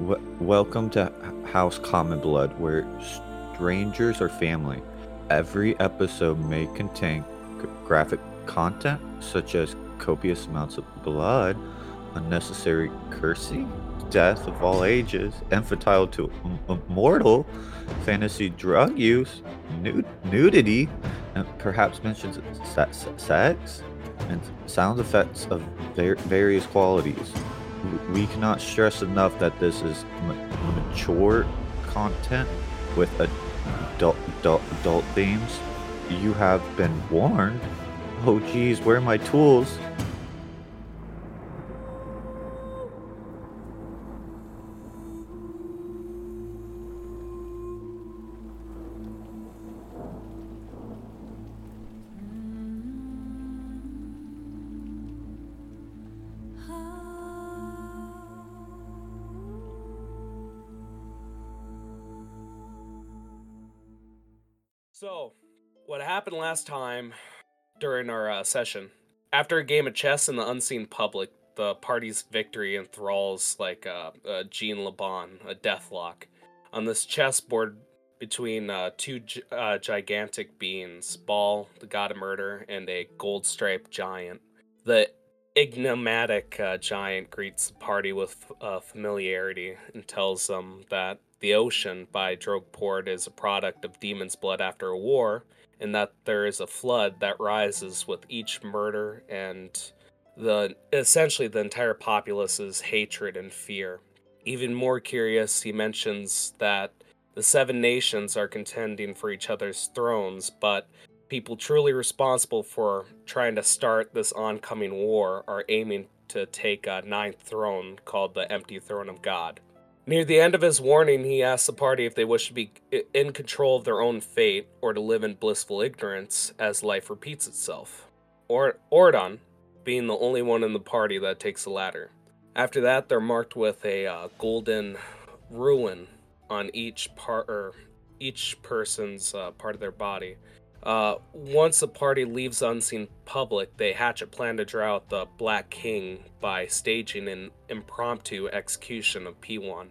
W- welcome to House Common Blood, where strangers are family. Every episode may contain g- graphic content such as copious amounts of blood, unnecessary cursing, death of all ages, infantile to m- mortal, fantasy drug use, nud- nudity, and perhaps mentions se- sex and sound effects of var- various qualities. We cannot stress enough that this is ma- mature content with adult, adult, adult themes. You have been warned. Oh, geez, where are my tools? Last time during our uh, session? After a game of chess in the unseen public, the party's victory enthralls like uh, uh, Jean Laban, a deathlock, on this chessboard between uh, two uh, gigantic beings Baal, the god of murder, and a gold striped giant. The enigmatic uh, giant greets the party with uh, familiarity and tells them that the ocean by Drogport is a product of demon's blood after a war, and that there is a flood that rises with each murder and the essentially the entire populace's hatred and fear. Even more curious, he mentions that the seven nations are contending for each other's thrones, but people truly responsible for trying to start this oncoming war are aiming to take a ninth throne called the Empty Throne of God. Near the end of his warning, he asks the party if they wish to be in control of their own fate or to live in blissful ignorance as life repeats itself. Or Ordon, being the only one in the party that takes the latter. After that, they're marked with a uh, golden rune on each part or each person's uh, part of their body. Uh, once the party leaves unseen public, they hatch a plan to draw out the Black King by staging an impromptu execution of P1.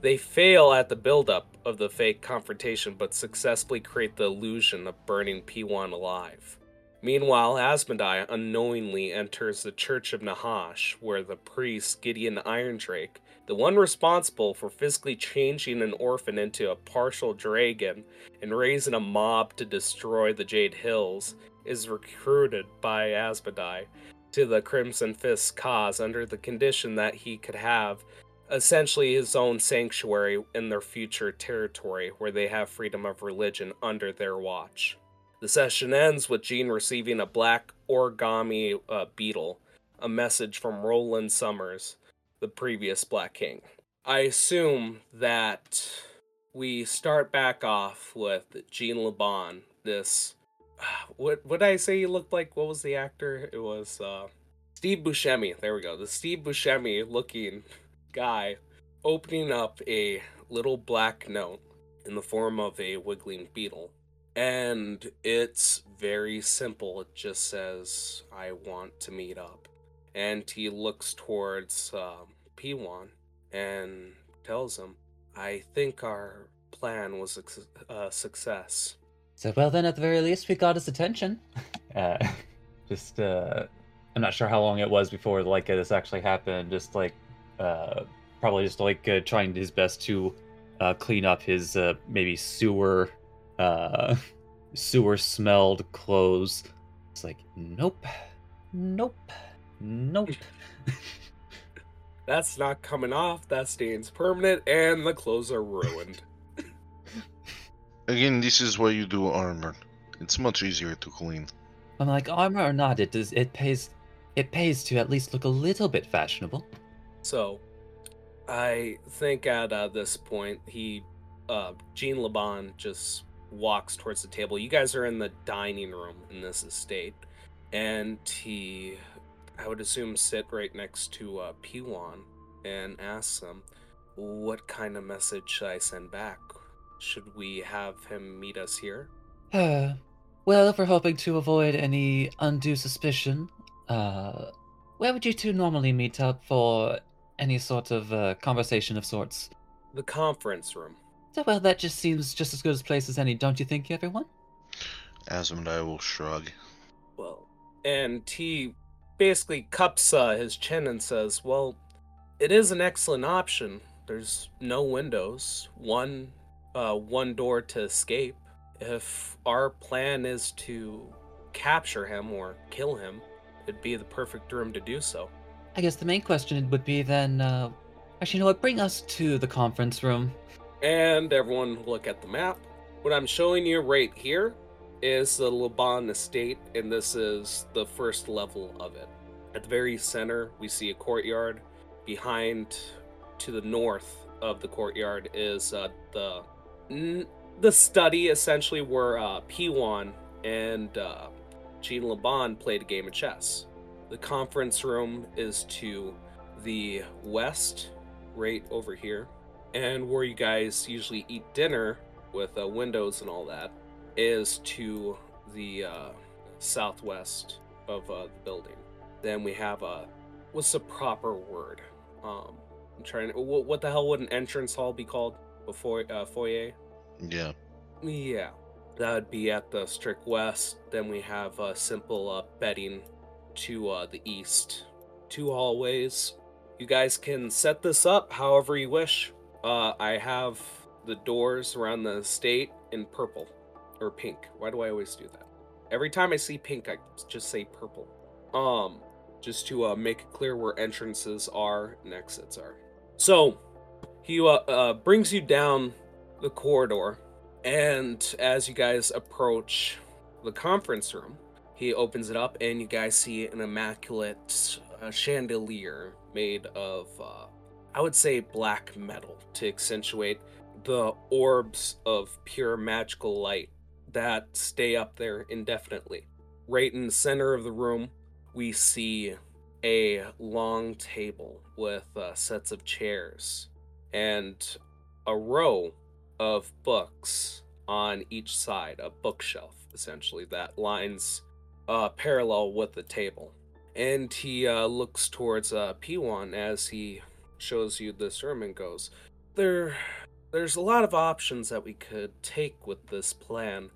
They fail at the buildup of the fake confrontation, but successfully create the illusion of burning P1 alive. Meanwhile, Asmodai unknowingly enters the Church of Nahash, where the priest Gideon Irondrake, the one responsible for physically changing an orphan into a partial dragon and raising a mob to destroy the Jade Hills, is recruited by Asmodai to the Crimson Fist's cause under the condition that he could have essentially his own sanctuary in their future territory where they have freedom of religion under their watch. The session ends with Jean receiving a black origami uh, beetle, a message from Roland Summers, the previous Black King. I assume that we start back off with Jean Laban, this. What what did I say he looked like? What was the actor? It was uh, Steve Buscemi. There we go. The Steve Buscemi looking guy opening up a little black note in the form of a wiggling beetle. And it's very simple. It just says, I want to meet up. And he looks towards um, P1 and tells him, I think our plan was a a success. So well then, at the very least, we got his attention. Uh, just uh, I'm not sure how long it was before like this actually happened. Just like uh, probably just like uh, trying his best to uh, clean up his uh, maybe sewer uh, sewer smelled clothes. It's like nope, nope, nope. That's not coming off, that stains permanent, and the clothes are ruined. Again, this is why you do armor. It's much easier to clean. I'm like armor or not, it does it pays it pays to at least look a little bit fashionable. So, I think at uh, this point, he, uh, Jean Laban just walks towards the table. You guys are in the dining room in this estate, and he, I would assume, sit right next to uh, P1 and asks him, "What kind of message should I send back? Should we have him meet us here?" Uh, well, if we're hoping to avoid any undue suspicion, uh, where would you two normally meet up for any sort of uh, conversation of sorts. The conference room. So, well, that just seems just as good a place as any, don't you think, everyone? Asmodai will shrug. Well, and he basically cups uh, his chin and says, "Well, it is an excellent option. There's no windows, one, uh, one door to escape. If our plan is to capture him or kill him, it'd be the perfect room to do so." I guess the main question would be then, uh, actually, you know what? Bring us to the conference room. And everyone look at the map. What I'm showing you right here is the Laban estate, and this is the first level of it. At the very center, we see a courtyard. Behind, to the north of the courtyard, is uh, the n- the study, essentially, where uh, P1 and uh, Jean Laban played a game of chess. The conference room is to the west, right over here. And where you guys usually eat dinner with uh, windows and all that is to the uh, southwest of uh, the building. Then we have a what's the proper word? Um, I'm trying. To, what, what the hell would an entrance hall be called? Before uh, foyer. Yeah. Yeah, that would be at the strict west. Then we have a simple uh, bedding to uh, the east. Two hallways. You guys can set this up however you wish. Uh, I have the doors around the estate in purple or pink. Why do I always do that? Every time I see pink, I just say purple. Um, just to uh, make it clear where entrances are and exits are. So, he uh, uh, brings you down the corridor, and as you guys approach the conference room, he opens it up, and you guys see an immaculate uh, chandelier made of, uh, I would say, black metal to accentuate the orbs of pure magical light that stay up there indefinitely. Right in the center of the room, we see a long table with uh, sets of chairs and a row of books on each side, a bookshelf essentially that lines uh, parallel with the table. And he uh, looks towards uh, P1 as he shows you room and goes, "There, there's a lot of options that we could take with this plan.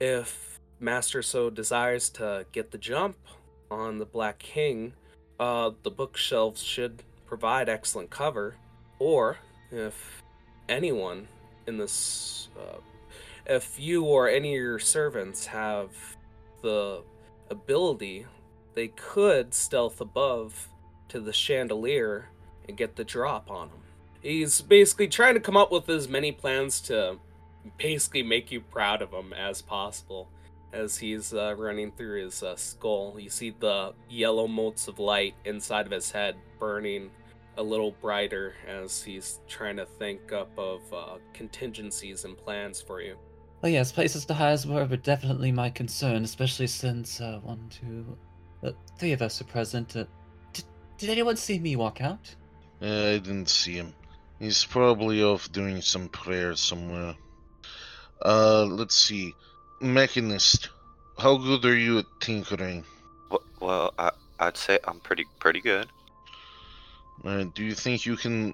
If Master so desires to get the jump on the Black King, uh, the bookshelves should provide excellent cover. Or if anyone in this, uh, if you or any of your servants have the ability, they could stealth above to the chandelier and get the drop on him. He's basically trying to come up with as many plans to basically make you proud of him as possible. As he's uh, running through his uh, skull, you see the yellow motes of light inside of his head burning a little brighter as he's trying to think up of uh, contingencies and plans for you. Oh yes, places to hide as were but definitely my concern, especially since uh, one, two, uh, three of us are present. Uh, did, did anyone see me walk out? Uh, I didn't see him. He's probably off doing some prayers somewhere. Uh, let's see. Mechanist, how good are you at tinkering? Well, I, I'd say I'm pretty pretty good. Uh, do you think you can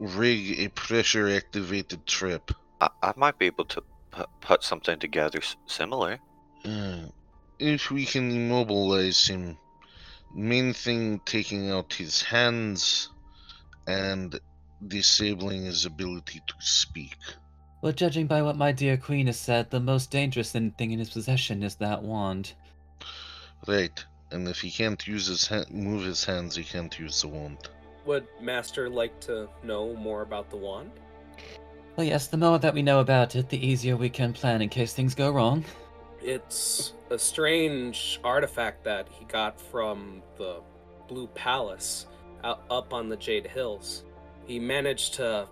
rig a pressure activated trap? I, I might be able to pu- put something together s- similar. Uh, if we can immobilize him, main thing taking out his hands and disabling his ability to speak. Well, judging by what my dear queen has said, the most dangerous thing in his possession is that wand. Right, and if he can't use his ha- move his hands, he can't use the wand. Would Master like to know more about the wand? Well, yes, the more that we know about it, the easier we can plan in case things go wrong. It's a strange artifact that he got from the Blue Palace out up on the Jade Hills. He managed to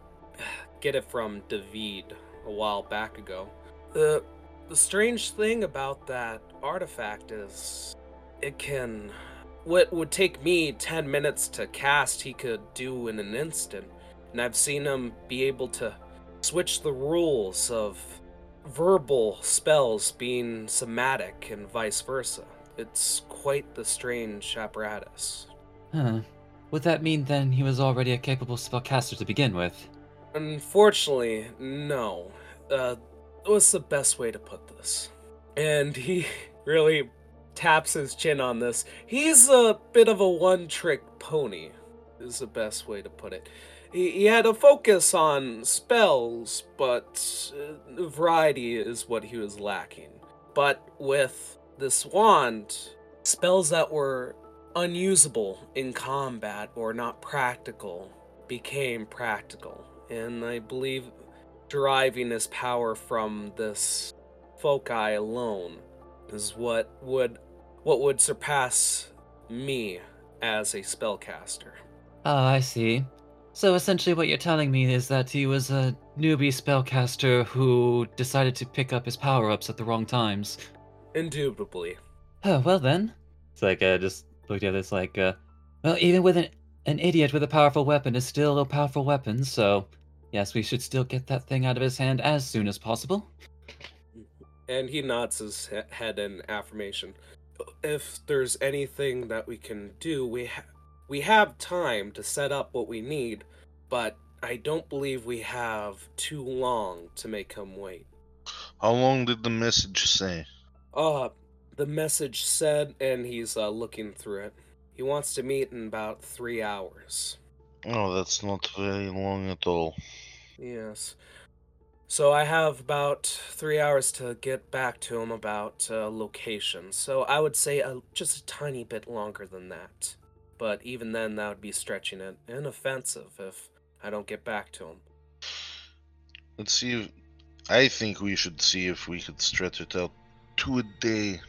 get it from David a while back ago. The the strange thing about that artifact is it can what would take me 10 minutes to cast he could do in an instant. And I've seen him be able to switch the rules of verbal spells being somatic and vice versa. It's quite the strange apparatus. Huh. Would that mean then he was already a capable spellcaster to begin with? Unfortunately, no. Uh, what's the best way to put this? And he really taps his chin on this. He's a bit of a one trick pony, is the best way to put it. He, he had a focus on spells, but uh, variety is what he was lacking. But with this wand, spells that were unusable in combat or not practical became practical. And I believe deriving his power from this foci alone is what would what would surpass me as a spellcaster. Ah, I see. So essentially, what you're telling me is that he was a newbie spellcaster who decided to pick up his power ups at the wrong times. Indubitably. Oh, well then. It's like, uh, just looked at this like, uh, well, even with an, an idiot with a powerful weapon is still a powerful weapon, so yes, we should still get that thing out of his hand as soon as possible. And he nods his head in affirmation. If there's anything that we can do, we ha- we have time to set up what we need, but I don't believe we have too long to make him wait. How long did the message say? Uh, the message said, and he's uh, looking through it. He wants to meet in about three hours. Oh, that's not very long at all. Yes. So I have about three hours to get back to him about uh, location. So I would say uh, just a tiny bit longer than that. But even then, that would be stretching it and offensive if I don't get back to him. Let's see if. I think we should see if we could stretch it out to a day.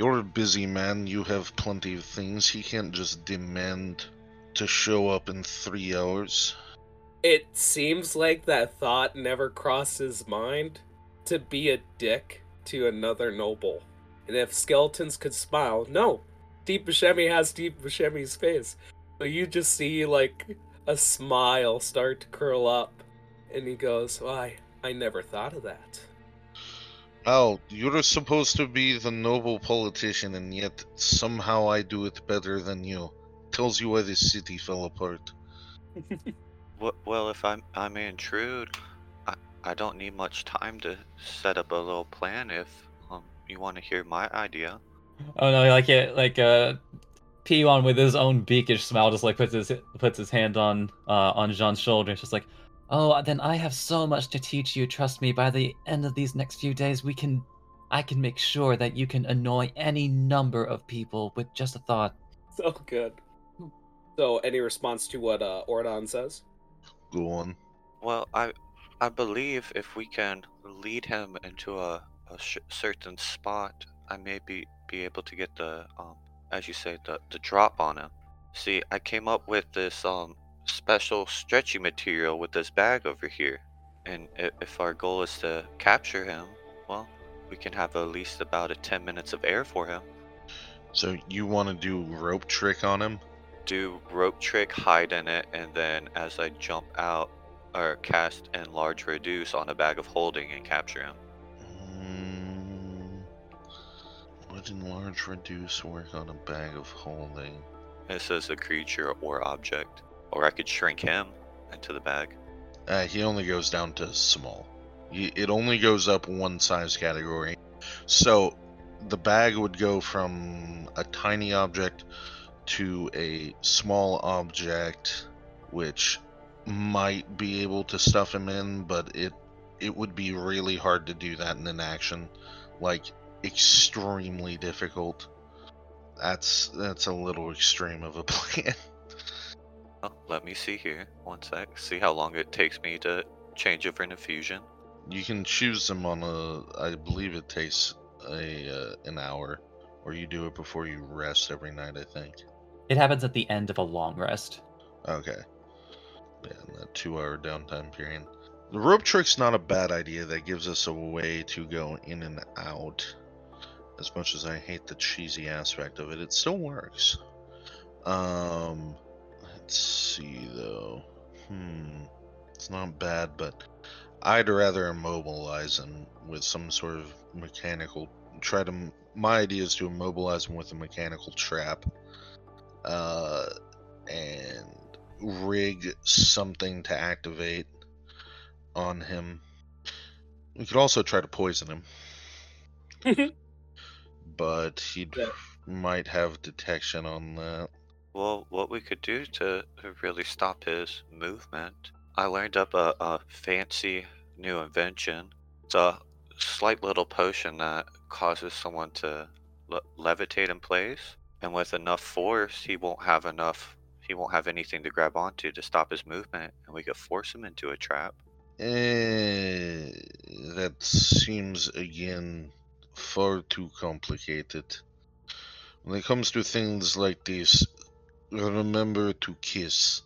You're a busy man, you have plenty of things. He can't just demand to show up in three hours. It seems like that thought never crossed his mind to be a dick to another noble. And if skeletons could smile, no, Deep Buscemi has Deep Buscemi's face. So you just see like a smile start to curl up, and he goes, "Why, I never thought of that." Oh, you're supposed to be the noble politician, and yet somehow I do it better than you. Tells you why this city fell apart. Well, well if I'm, I may intrude, I, I don't need much time to set up a little plan if um, you want to hear my idea. Oh no, like it, like uh, P1 with his own beakish smile just like puts his puts his hand on uh on Jean's shoulder. It's just like, oh, then I have so much to teach you. Trust me. By the end of these next few days, we can, I can make sure that you can annoy any number of people with just a thought. So good. So, any response to what uh, Ordon says? Go on. Well, I, I believe if we can lead him into a, a sh- certain spot, I may be, be able to get the, um, as you say, the, the drop on him. See, I came up with this um special stretchy material with this bag over here, and if, our goal is to capture him, well, we can have at least about a 10 minutes of air for him. So you want to do rope trick on him? do rope trick, hide in it, and then as I jump out, or cast enlarge reduce on a bag of holding and capture him. Mm, would enlarge reduce work on a bag of holding? It says a creature or object, or I could shrink him into the bag. Uh, he only goes down to small. He, it only goes up one size category. So the bag would go from a tiny object to a small object, which might be able to stuff him in, but it it would be really hard to do that in an action, like extremely difficult. That's that's a little extreme of a plan. Oh, let me see here. One sec. See how long it takes me to change over into infusion. You can choose them on a. I believe it takes a uh, an hour, or you do it before you rest every night. I think. It happens at the end of a long rest. Okay. Yeah, in that two-hour downtime period. The rope trick's not a bad idea. That gives us a way to go in and out. As much as I hate the cheesy aspect of it, it still works. Um, let's see though. Hmm, it's not bad, but I'd rather immobilize him with some sort of mechanical. Try to. My idea is to immobilize him with a mechanical trap. Uh, and rig something to activate on him. We could also try to poison him. but he Yeah. might have detection on that. Well, what we could do to really stop his movement, I learned up a, a fancy new invention. It's a slight little potion that causes someone to le- levitate in place, and with enough force, he won't have enough. He won't have anything to grab onto to stop his movement, and we could force him into a trap. Eh, that seems again far too complicated. When it comes to things like this, remember to kiss.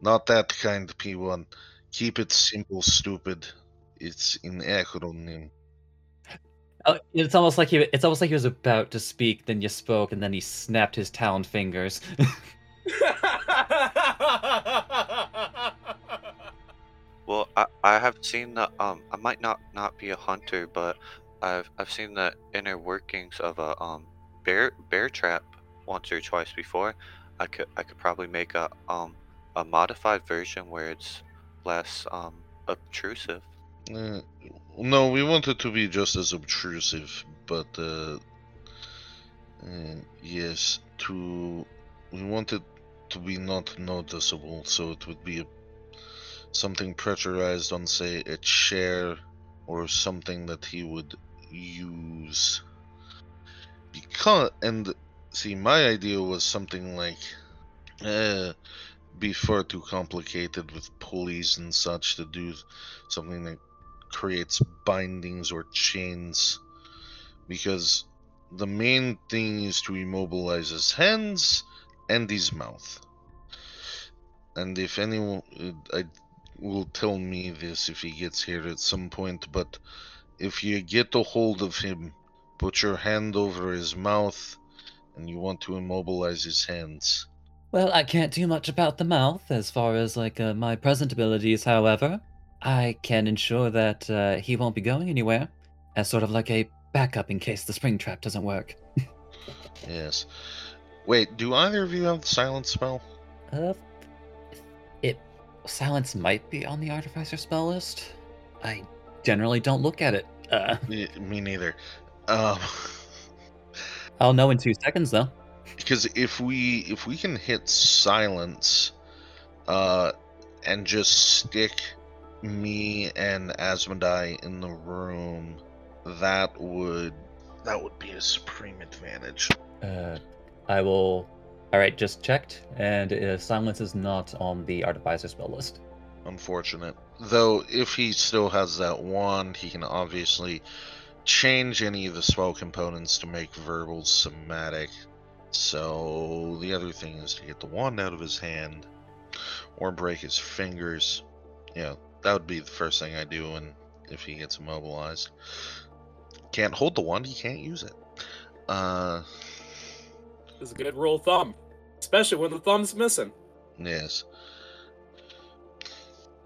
Not that kind, P1. Keep it simple, stupid. It's an acronym. Oh, it's almost like he it's almost like he was about to speak, then you spoke, and then he snapped his talon fingers. Well, I, I have seen the um I might not not be a hunter, but I've I've seen the inner workings of a um bear bear trap once or twice before. I could I could probably make a um a modified version where it's less um obtrusive. Eh, no, we want it to be just as obtrusive, but uh, uh, yes, to we want it to be not noticeable, so it would be a, something pressurized on, say, a chair or something that he would use. Because and see, my idea was something like, uh, be far too complicated with pulleys and such to do something that creates bindings or chains. Because the main thing is to immobilize his hands and his mouth. And if anyone uh, i will tell me this if he gets here at some point but if you get a hold of him put your hand over his mouth and you want to immobilize his hands well, I can't do much about the mouth as far as like uh, my present abilities. However, I can ensure that uh, he won't be going anywhere, as sort of like a backup in case the spring trap doesn't work. yes wait do either of you have the silence spell Uh, it silence might be on the artificer spell list. I generally don't look at it. Uh, me, me neither um I'll know in two seconds though. because if we if we can hit silence uh and just stick me and Asmodai in the room that would that would be a supreme advantage Uh, I will. All right, just checked, and uh, silence is not on the artificer spell list. unfortunate though if he still has that wand he can obviously change any of the spell components to make verbal somatic so the other thing is to get the wand out of his hand or break his fingers yeah that would be the first thing i do and if he gets immobilized can't hold the wand he can't use it uh It's a good rule of thumb, especially when the thumb's missing. Yes.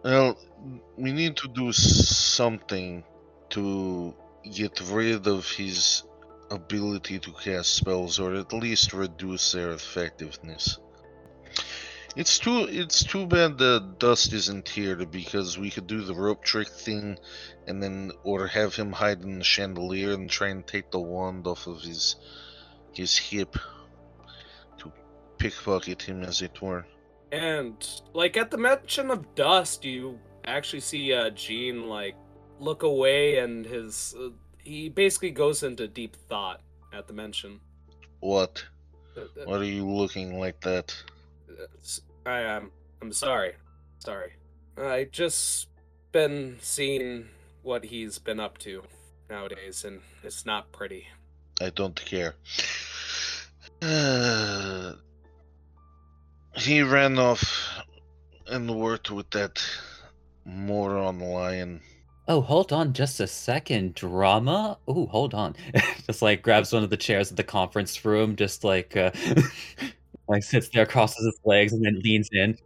Well, we need to do something to get rid of his ability to cast spells, or at least reduce their effectiveness. It's too it's too bad the dust isn't here because we could do the rope trick thing, and then or have him hide in the chandelier and try and take the wand off of his his hip to pickpocket him, as it were. And like at the mention of dust, you actually see uh, Jean like look away, and his uh, he basically goes into deep thought at the mention. What? Uh, uh, What are you looking like that? I am. I'm sorry. Sorry. I just been seeing what he's been up to nowadays, and it's not pretty. I don't care. he ran off and worked with that moron lion. Oh, hold on just a second. Drama? Oh, hold on. just like grabs one of the chairs at the conference room, just like uh, like sits there, crosses his legs, and then leans in.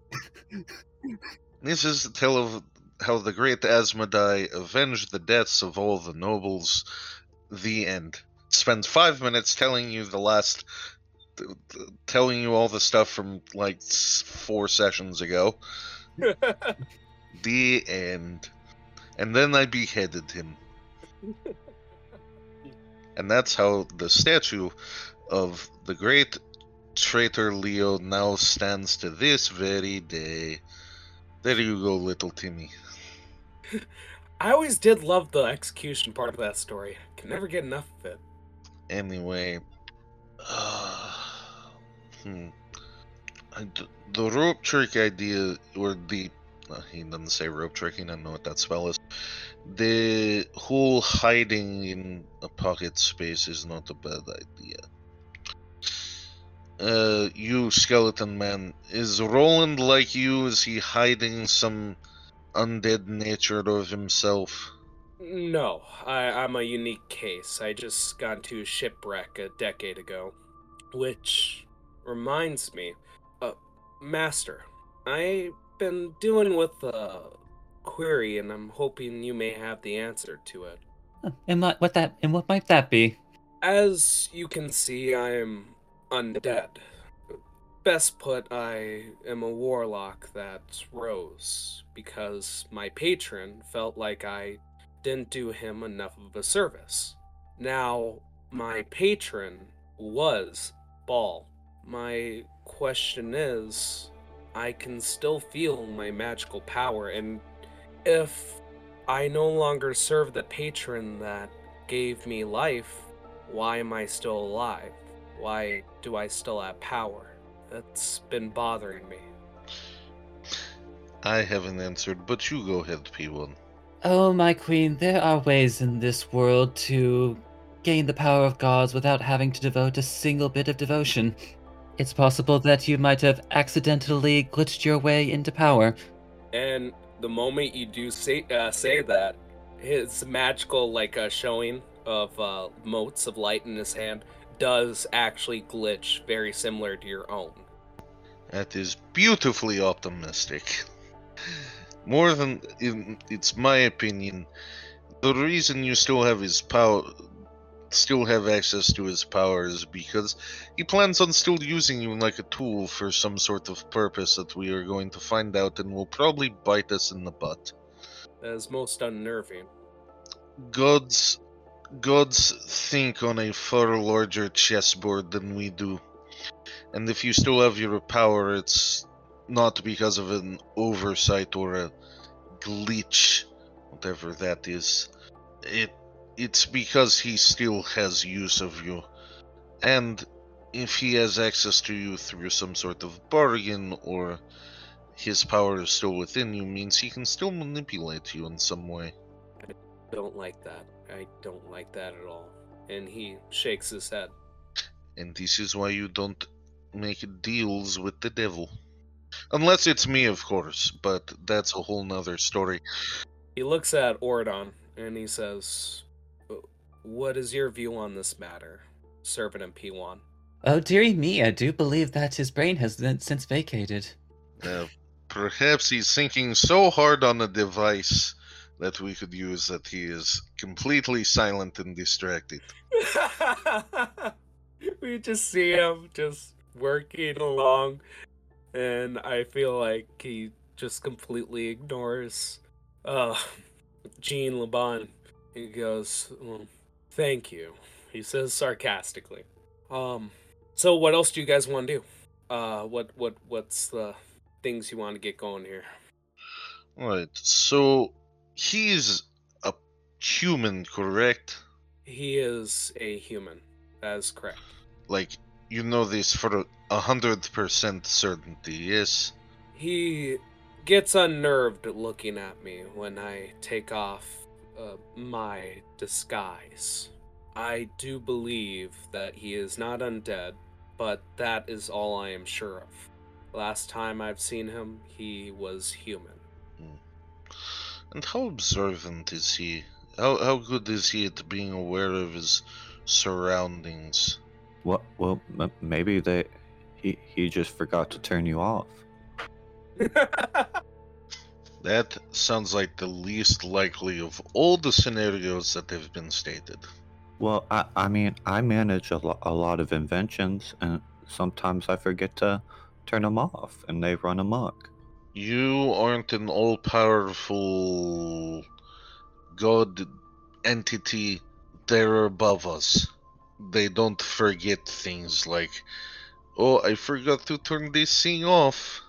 This is the tale of how the great Asmodai avenged the deaths of all the nobles. The end. Spends five minutes telling you the last, the, the, telling you all the stuff from like s- four sessions ago. The end. And then I beheaded him. and that's how the statue of the great traitor Leo now stands to this very day. There you go, little Timmy. I always did love the execution part of that story. Can never get enough of it. Anyway, uh, hmm. I the rope trick idea, or the he doesn't say rope trick. He doesn't know what that spell is. The whole hiding in a pocket space is not a bad idea. Uh, you skeleton man, is Roland like you? Is he hiding some undead nature of himself? No, I, I'm a unique case. I just got a shipwreck a decade ago. Which reminds me, uh, Master, I've been dealing with a query and I'm hoping you may have the answer to it. And what, what that and what might that be? As you can see, I am undead. Best put, I am a warlock that rose because my patron felt like I didn't do him enough of a service. Now, my patron was Baal. My question is, I can still feel my magical power, and if I no longer serve the patron that gave me life, why am I still alive? Why do I still have power? That's been bothering me. I haven't answered, but you go ahead, P1. Oh, my queen, there are ways in this world to gain the power of gods without having to devote a single bit of devotion. It's possible that you might have accidentally glitched your way into power. And the moment you do say uh, say that, his magical like uh, showing of uh, motes of light in his hand does actually glitch, very similar to your own. That is beautifully optimistic. More than in, it's my opinion. The reason you still have his power, still have access to his powers because he plans on still using you like a tool for some sort of purpose that we are going to find out and will probably bite us in the butt. That is most unnerving. Gods, gods think on a far larger chessboard than we do, and if you still have your power, it's not because of an oversight or a glitch, whatever that is. It it's because he still has use of you, and if he has access to you through some sort of bargain or his power is still within you means he can still manipulate you in some way. I don't like that. I don't like that at all. And he shakes his head. And this is why you don't make deals with the devil. Unless it's me, of course, but that's a whole nother story. He looks at Ordon and he says, What is your view on this matter, Servant and P1? Oh, dearie me, I do believe that his brain has then since vacated. Uh, perhaps he's thinking so hard on a device that we could use that he is completely silent and distracted. we just see him just working along, and I feel like he just completely ignores uh, Jean Laban. He goes, well, "Thank you," he says sarcastically. Um, so what else do you guys want to do? Uh, what what what's the things you want to get going here? Right, so he's a human, correct? He is a human. That is correct. Like, you know this for a hundred percent certainty, yes? He gets unnerved looking at me when I take off uh, my disguise. I do believe that he is not undead, but that is all I am sure of. Last time I've seen him, he was human. And how observant is he? How how good is he at being aware of his surroundings? Well, well, m- maybe they he he just forgot to turn you off. That sounds like the least likely of all the scenarios that have been stated. Well, I I mean, I manage a, lo- a lot of inventions, and sometimes I forget to turn them off and they run amok. You aren't an all powerful god entity. They're above us. They don't forget things like, oh, I forgot to turn this thing off.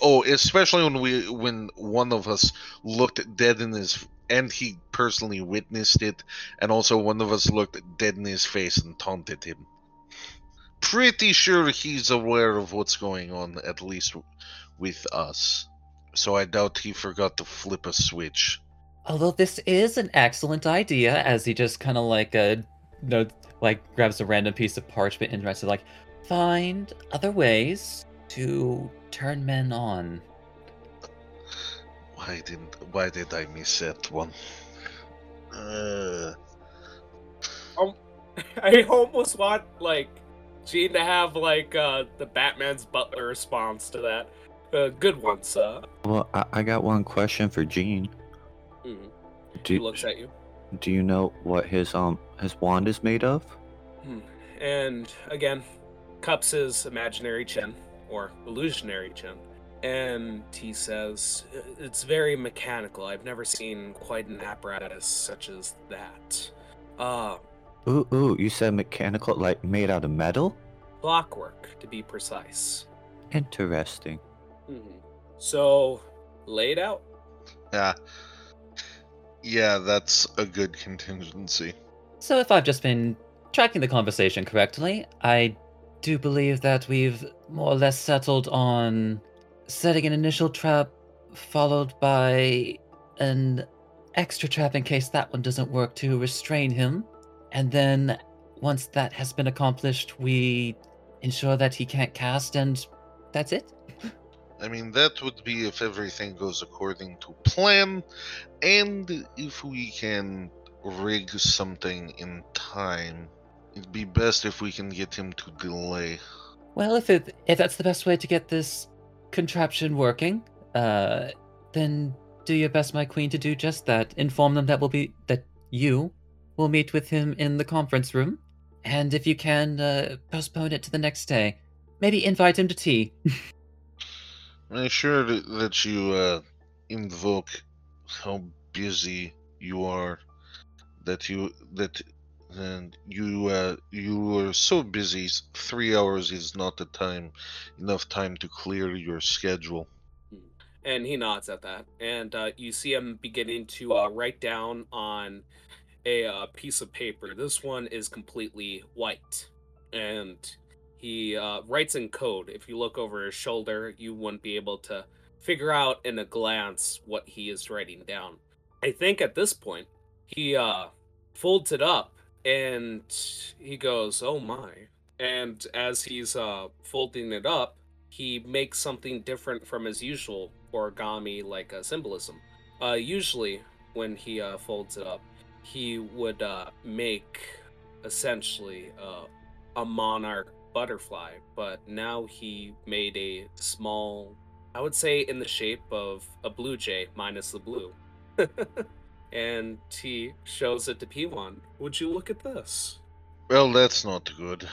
Oh, especially when we when one of us looked dead in his and he personally witnessed it, and also one of us looked dead in his face and taunted him. Pretty sure he's aware of what's going on, at least with us. So I doubt he forgot to flip a switch. Although this is an excellent idea, as he just kind of like uh, no, like grabs a random piece of parchment and writes it like, find other ways to turn men on. Why didn't? Why did I miss that one? Uh, I almost want like Jean to have like uh the Batman's butler response to that. Uh, good one, sir. Well, I, I got one question for Jean. Mhm. He Do, looks at you. do you know what his um his wand is made of? Hmm. And again, cups his imaginary chin or illusionary chin, and he says, "It's very mechanical. I've never seen quite an apparatus such as that. Uh, Ooh, ooh, you said mechanical, like made out of metal? clockwork, to be precise. Interesting. Mhm. So, laid out. yeah, yeah, that's a good contingency. So, if I've just been tracking the conversation correctly, I do believe that we've more or less settled on setting an initial trap, followed by an extra trap in case that one doesn't work to restrain him. And then, once that has been accomplished, we ensure that he can't cast, and that's it. I mean, that would be if everything goes according to plan, and if we can rig something in time. It'd be best if we can get him to delay. Well, if it if that's the best way to get this contraption working, uh, then do your best, my queen, to do just that. Inform them that will be that you will meet with him in the conference room, and if you can, uh, postpone it to the next day. Maybe invite him to tea. Make sure that that you uh, invoke how busy you are. That you that and you uh, you are so busy. Three hours is not the time enough time to clear your schedule. And he nods at that. And uh, you see him beginning to uh, write down on a uh, piece of paper. This one is completely white. And he uh, writes in code. If you look over his shoulder, you wouldn't be able to figure out in a glance what he is writing down. I think at this point, he uh, folds it up and he goes, Oh my. And as he's uh, folding it up, he makes something different from his usual origami like uh, symbolism. Uh, usually, when he uh, folds it up, he would uh, make essentially uh, a monarch butterfly, but now he made a small, I would say, in the shape of a blue jay minus the blue. and he shows it to P1. Would you look at this? Well, that's not good.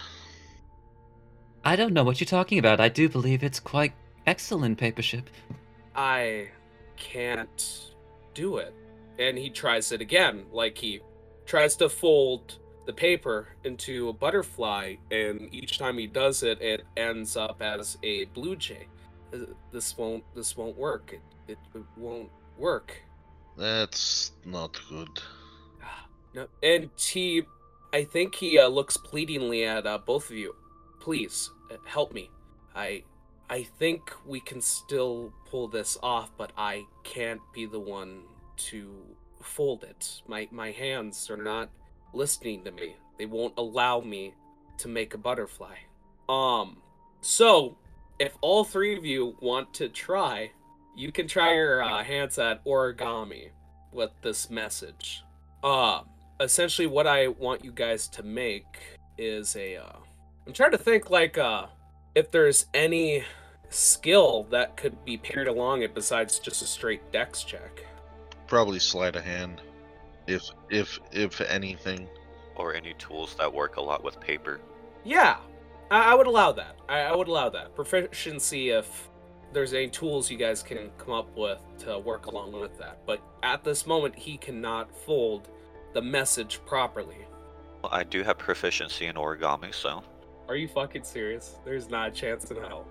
I don't know what you're talking about. I do believe it's quite excellent, Papership. I can't do it. And he tries it again. Like he tries to fold the paper into a butterfly, and each time he does it, it ends up as a blue jay. Uh, This won't. This won't work. It, it, it won't work. That's not good. No, and he, I think he uh, looks pleadingly at uh, both of you. Please uh, help me. I, I think we can still pull this off, but I can't be the one to fold it. My my hands are not listening to me. They won't allow me to make a butterfly. Um, so if all three of you want to try, you can try your uh, hands at origami with this message. Uh, essentially what I want you guys to make is a uh I'm trying to think like uh if there's any skill that could be paired along it besides just a straight dex check. Probably sleight of hand, if if if anything. Or any tools that work a lot with paper. Yeah. I, I would allow that. I, I would allow that proficiency if there's any tools you guys can come up with to work along with that. But at this moment, he cannot fold the message properly. Well, I do have proficiency in origami, so Are you fucking serious? There's not a chance in hell.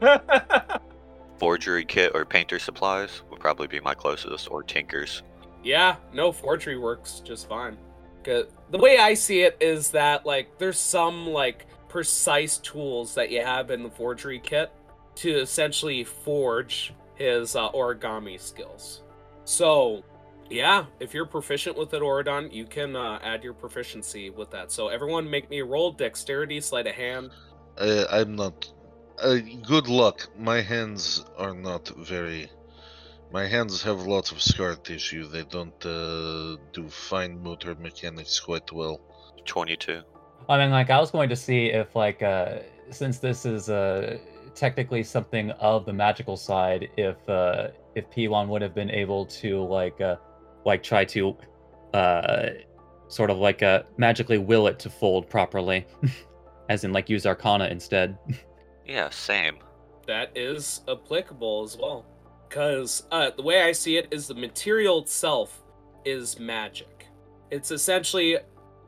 forgery kit or painter supplies would probably be my closest, or tinkers. yeah, no forgery works just fine. 'Cause the way I see it is that like there's some like precise tools that you have in the forgery kit to essentially forge his uh, origami skills. So, yeah, if you're proficient with it, Oridon, you can uh, add your proficiency with that. So everyone, make me roll dexterity, sleight of hand. Uh, I'm not. Uh, good luck. My hands are not very. My hands have lots of scar tissue. They don't uh, do fine motor mechanics quite well. 22. I mean, like, I was going to see if, like, uh, since this is uh, technically something of the magical side, if uh, if P1 would have been able to, like, uh, like try to, uh, sort of like uh, magically will it to fold properly, as in like use Arcana instead. Yeah, same. that is applicable as well. Because uh, the way I see it is the material itself is magic. It's essentially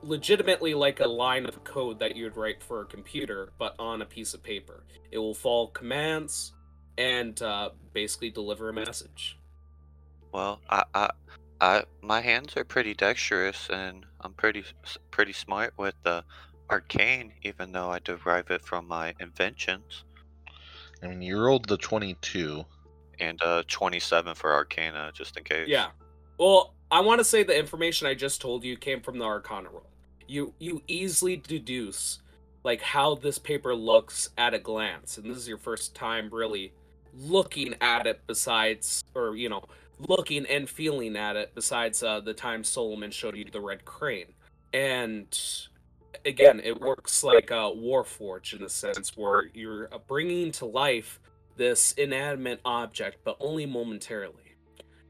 legitimately like a line of code that you'd write for a computer, but on a piece of paper. It will follow commands and uh, basically deliver a message. Well, I, I, I, my hands are pretty dexterous, and I'm pretty, pretty smart with the arcane, even though I derive it from my inventions. I mean, you rolled the 22. And uh, 27 for arcana, just in case. Yeah. Well, I want to say the information I just told you came from the Arcana roll. You you easily deduce like how this paper looks at a glance, and this is your first time really looking at it. Besides, or you know, looking and feeling at it. Besides uh, the time Solomon showed you the red crane, and again, it works like a Warforge in a sense where you're bringing to life this inanimate object, but only momentarily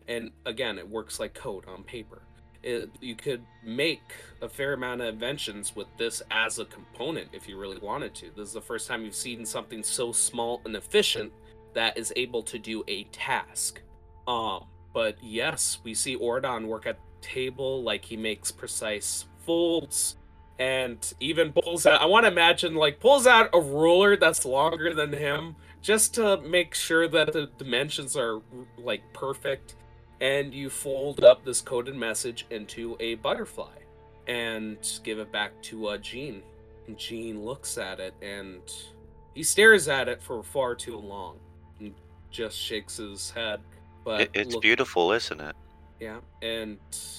and again it works like code on paper it, you could make a fair amount of inventions with this as a component if you really wanted to. This is the first time you've seen something so small and efficient that is able to do a task. Um but yes we see ordon work at the table like he makes precise folds and even pulls out i want to imagine like pulls out a ruler that's longer than him just to make sure that the dimensions are like perfect and you fold up this coded message into a butterfly and give it back to uh, Jean. And Jean looks at it and he stares at it for far too long and just shakes his head. But It, it's look- beautiful, isn't it? Yeah, and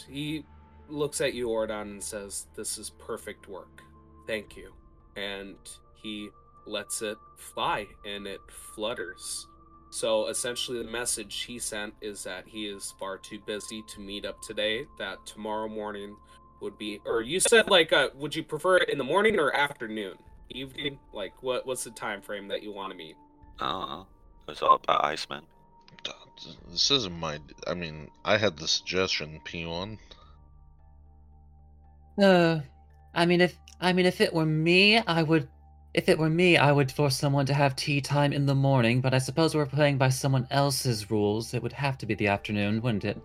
he looks at you, Ordon, and says, This is perfect work. Thank you. And he lets it fly and it flutters. So essentially, the message he sent is that he is far too busy to meet up today, that tomorrow morning would be. Or you said, like, uh, would you prefer it in the morning or afternoon? Evening? Like, what? what's the time frame that you want to meet? I don't. It was all about Iceman. This isn't my. I mean, I had the suggestion, P1. Uh, I mean, if I mean, if it were me, I would. If it were me, I would force someone to have tea time in the morning. But I suppose we're playing by someone else's rules. It would have to be the afternoon, wouldn't it?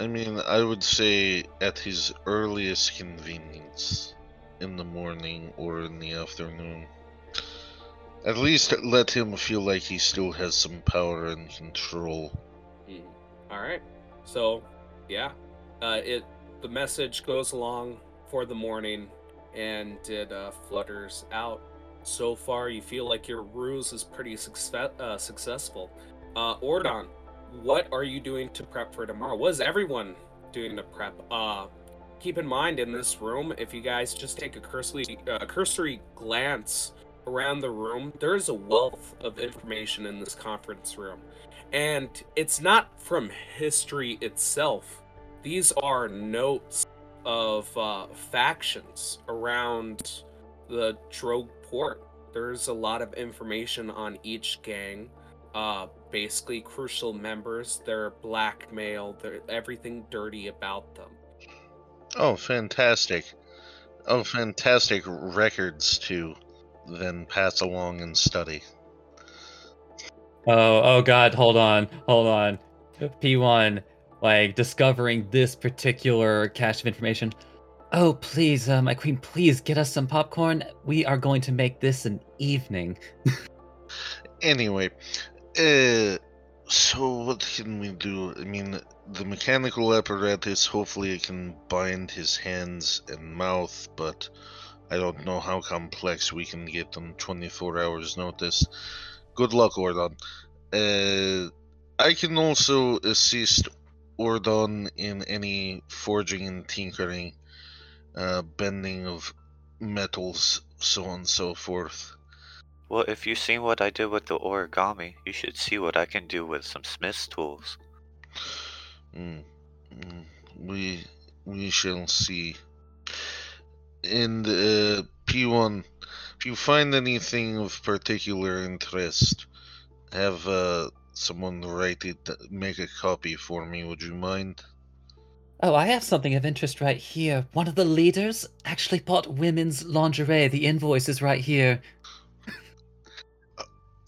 I mean, I would say at his earliest convenience in the morning or in the afternoon. At least let him feel like he still has some power and control. Mhm. All right. So, yeah, uh, it the message goes along for the morning, and it uh, flutters out. So far, you feel like your ruse is pretty uh, successful. Uh, Ordon, what are you doing to prep for tomorrow? What is everyone doing to prep? Uh, keep in mind in this room, if you guys just take a cursory, uh, cursory glance around the room, there is a wealth of information in this conference room and it's not from history itself. These are notes of uh, factions around the Drogue port. There's a lot of information on each gang. Uh, basically, crucial members, their blackmail, their everything dirty about them. Oh, fantastic. Oh, fantastic records, to then pass along and study. Oh, oh God! Hold on, hold on. P1, like discovering this particular cache of information. Oh, please, uh, my queen, please get us some popcorn. We are going to make this an evening. Anyway, uh, so what can we do? I mean, the mechanical apparatus, hopefully it can bind his hands and mouth, but I don't know how complex we can get on 24 hours notice. Good luck, Ordon. Uh, I can also assist Ordon in any forging and tinkering, uh, bending of metals, so on and so forth. Well, if you've seen what I did with the origami, you should see what I can do with some smith's tools. Mm, mm, we we shall see. And uh, P1, if you find anything of particular interest, have uh, someone write it, make a copy for me. Would you mind? Oh, I have something of interest right here. One of the leaders actually bought women's lingerie. The invoice is right here.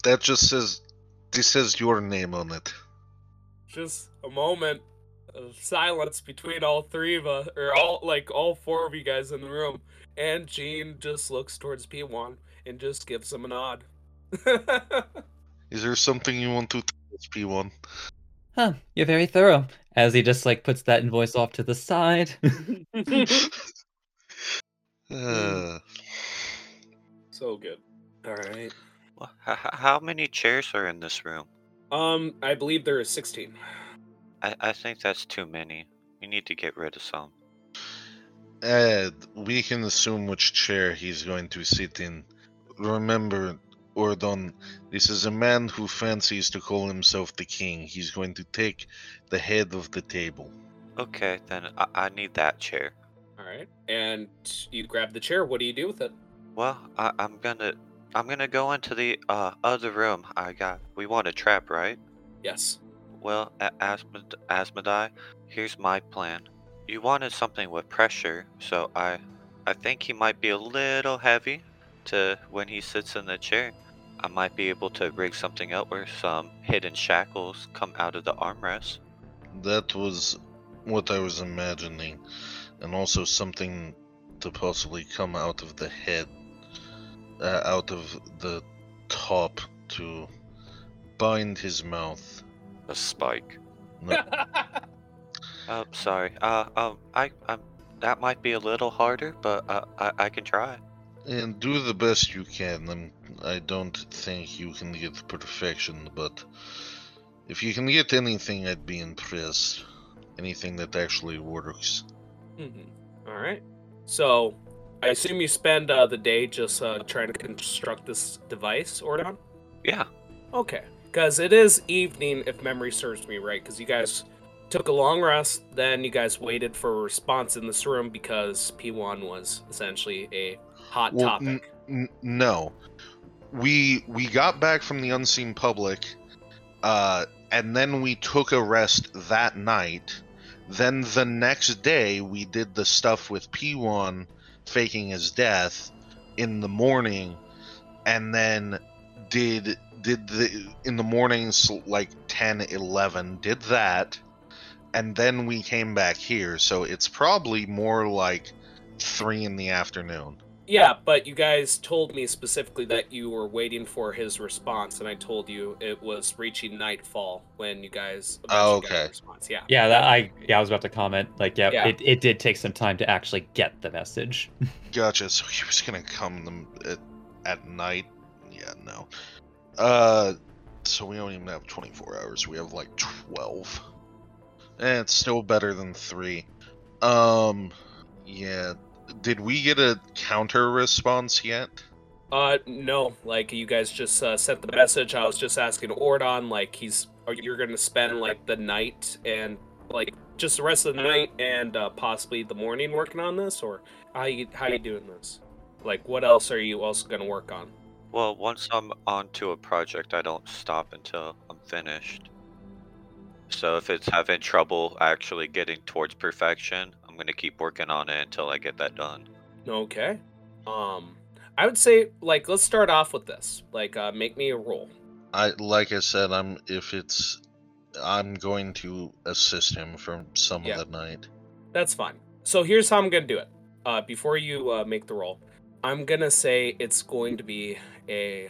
That just says this says your name on it. Just a moment of silence between all three of us, or all like all four of you guys in the room, and Jean just looks towards P1 and just gives him a nod. Is there something you want to tell P1? Huh, you're very thorough. As he just like puts that invoice off to the side. Uh, so good. All right. Well, h- h- how many chairs are in this room? Um, I believe there is 16. I, I think that's too many. We need to get rid of some. Ed, we can assume which chair he's going to sit in. Remember, Ordon, this is a man who fancies to call himself the king. He's going to take the head of the table. Okay, then I, I need that chair. All right. And you grab the chair. What do you do with it? Well, I, I'm gonna I'm gonna go into the uh other room. I got. We want a trap, right? Yes. Well, A- Asmod- Asmodai, here's my plan. You wanted something with pressure, so I I think he might be a little heavy to when he sits in the chair. I might be able to rig something up where some hidden shackles come out of the armrest. That was what I was imagining, and also something to possibly come out of the head, uh, out of the top to bind his mouth. A spike. No, Oh, sorry. Uh, um, I, um, that might be a little harder, but uh, I, I can try. And do the best you can. I'm, I don't think you can get perfection, but if you can get anything, I'd be impressed. Anything that actually works. Mhm. All right. So, I assume you spend uh, the day just uh, trying to construct this device, Ordon? Yeah. Okay. Because it is evening, if memory serves me right. Because you guys took a long rest, then you guys waited for a response in this room because P1 was essentially a hot Well, topic. N- no, we we got back from the unseen public, uh, and then we took a rest that night. Then the next day we did the stuff with P1 faking his death in the morning, and then did did the in the mornings like 10 11 did that and then we came back here so it's probably more like 3 in the afternoon Yeah, but you guys told me specifically that you were waiting for his response, and I told you it was reaching nightfall when you guys Oh, eventually got okay. response. Yeah. yeah, that I yeah, I was about to comment. Like, yeah, Yeah. It, it did take some time to actually get the message. Gotcha. So he was gonna come them at, at night. Yeah, no. Uh, so we don't even have 24 hours. We have like 12. And it's still better than three. Um, yeah. Did we get a counter response yet? Uh, no. Like you guys just uh, sent the message. I was just asking Ordon, like he's, are you're gonna spend like the night and like just the rest of the night and uh, possibly the morning working on this, or how you how you doing this? Like, what else are you also gonna work on? Well, once I'm onto a project, I don't stop until I'm finished. So if it's having trouble actually getting towards perfection, I'm gonna keep working on it until I get that done. Okay. Um, I would say like let's start off with this. Like uh make me a roll. I like I said, I'm if it's I'm going to assist him for some Yeah. of the night. That's fine. So here's how I'm gonna do it. Uh, before you uh, make the roll, I'm gonna say it's going to be a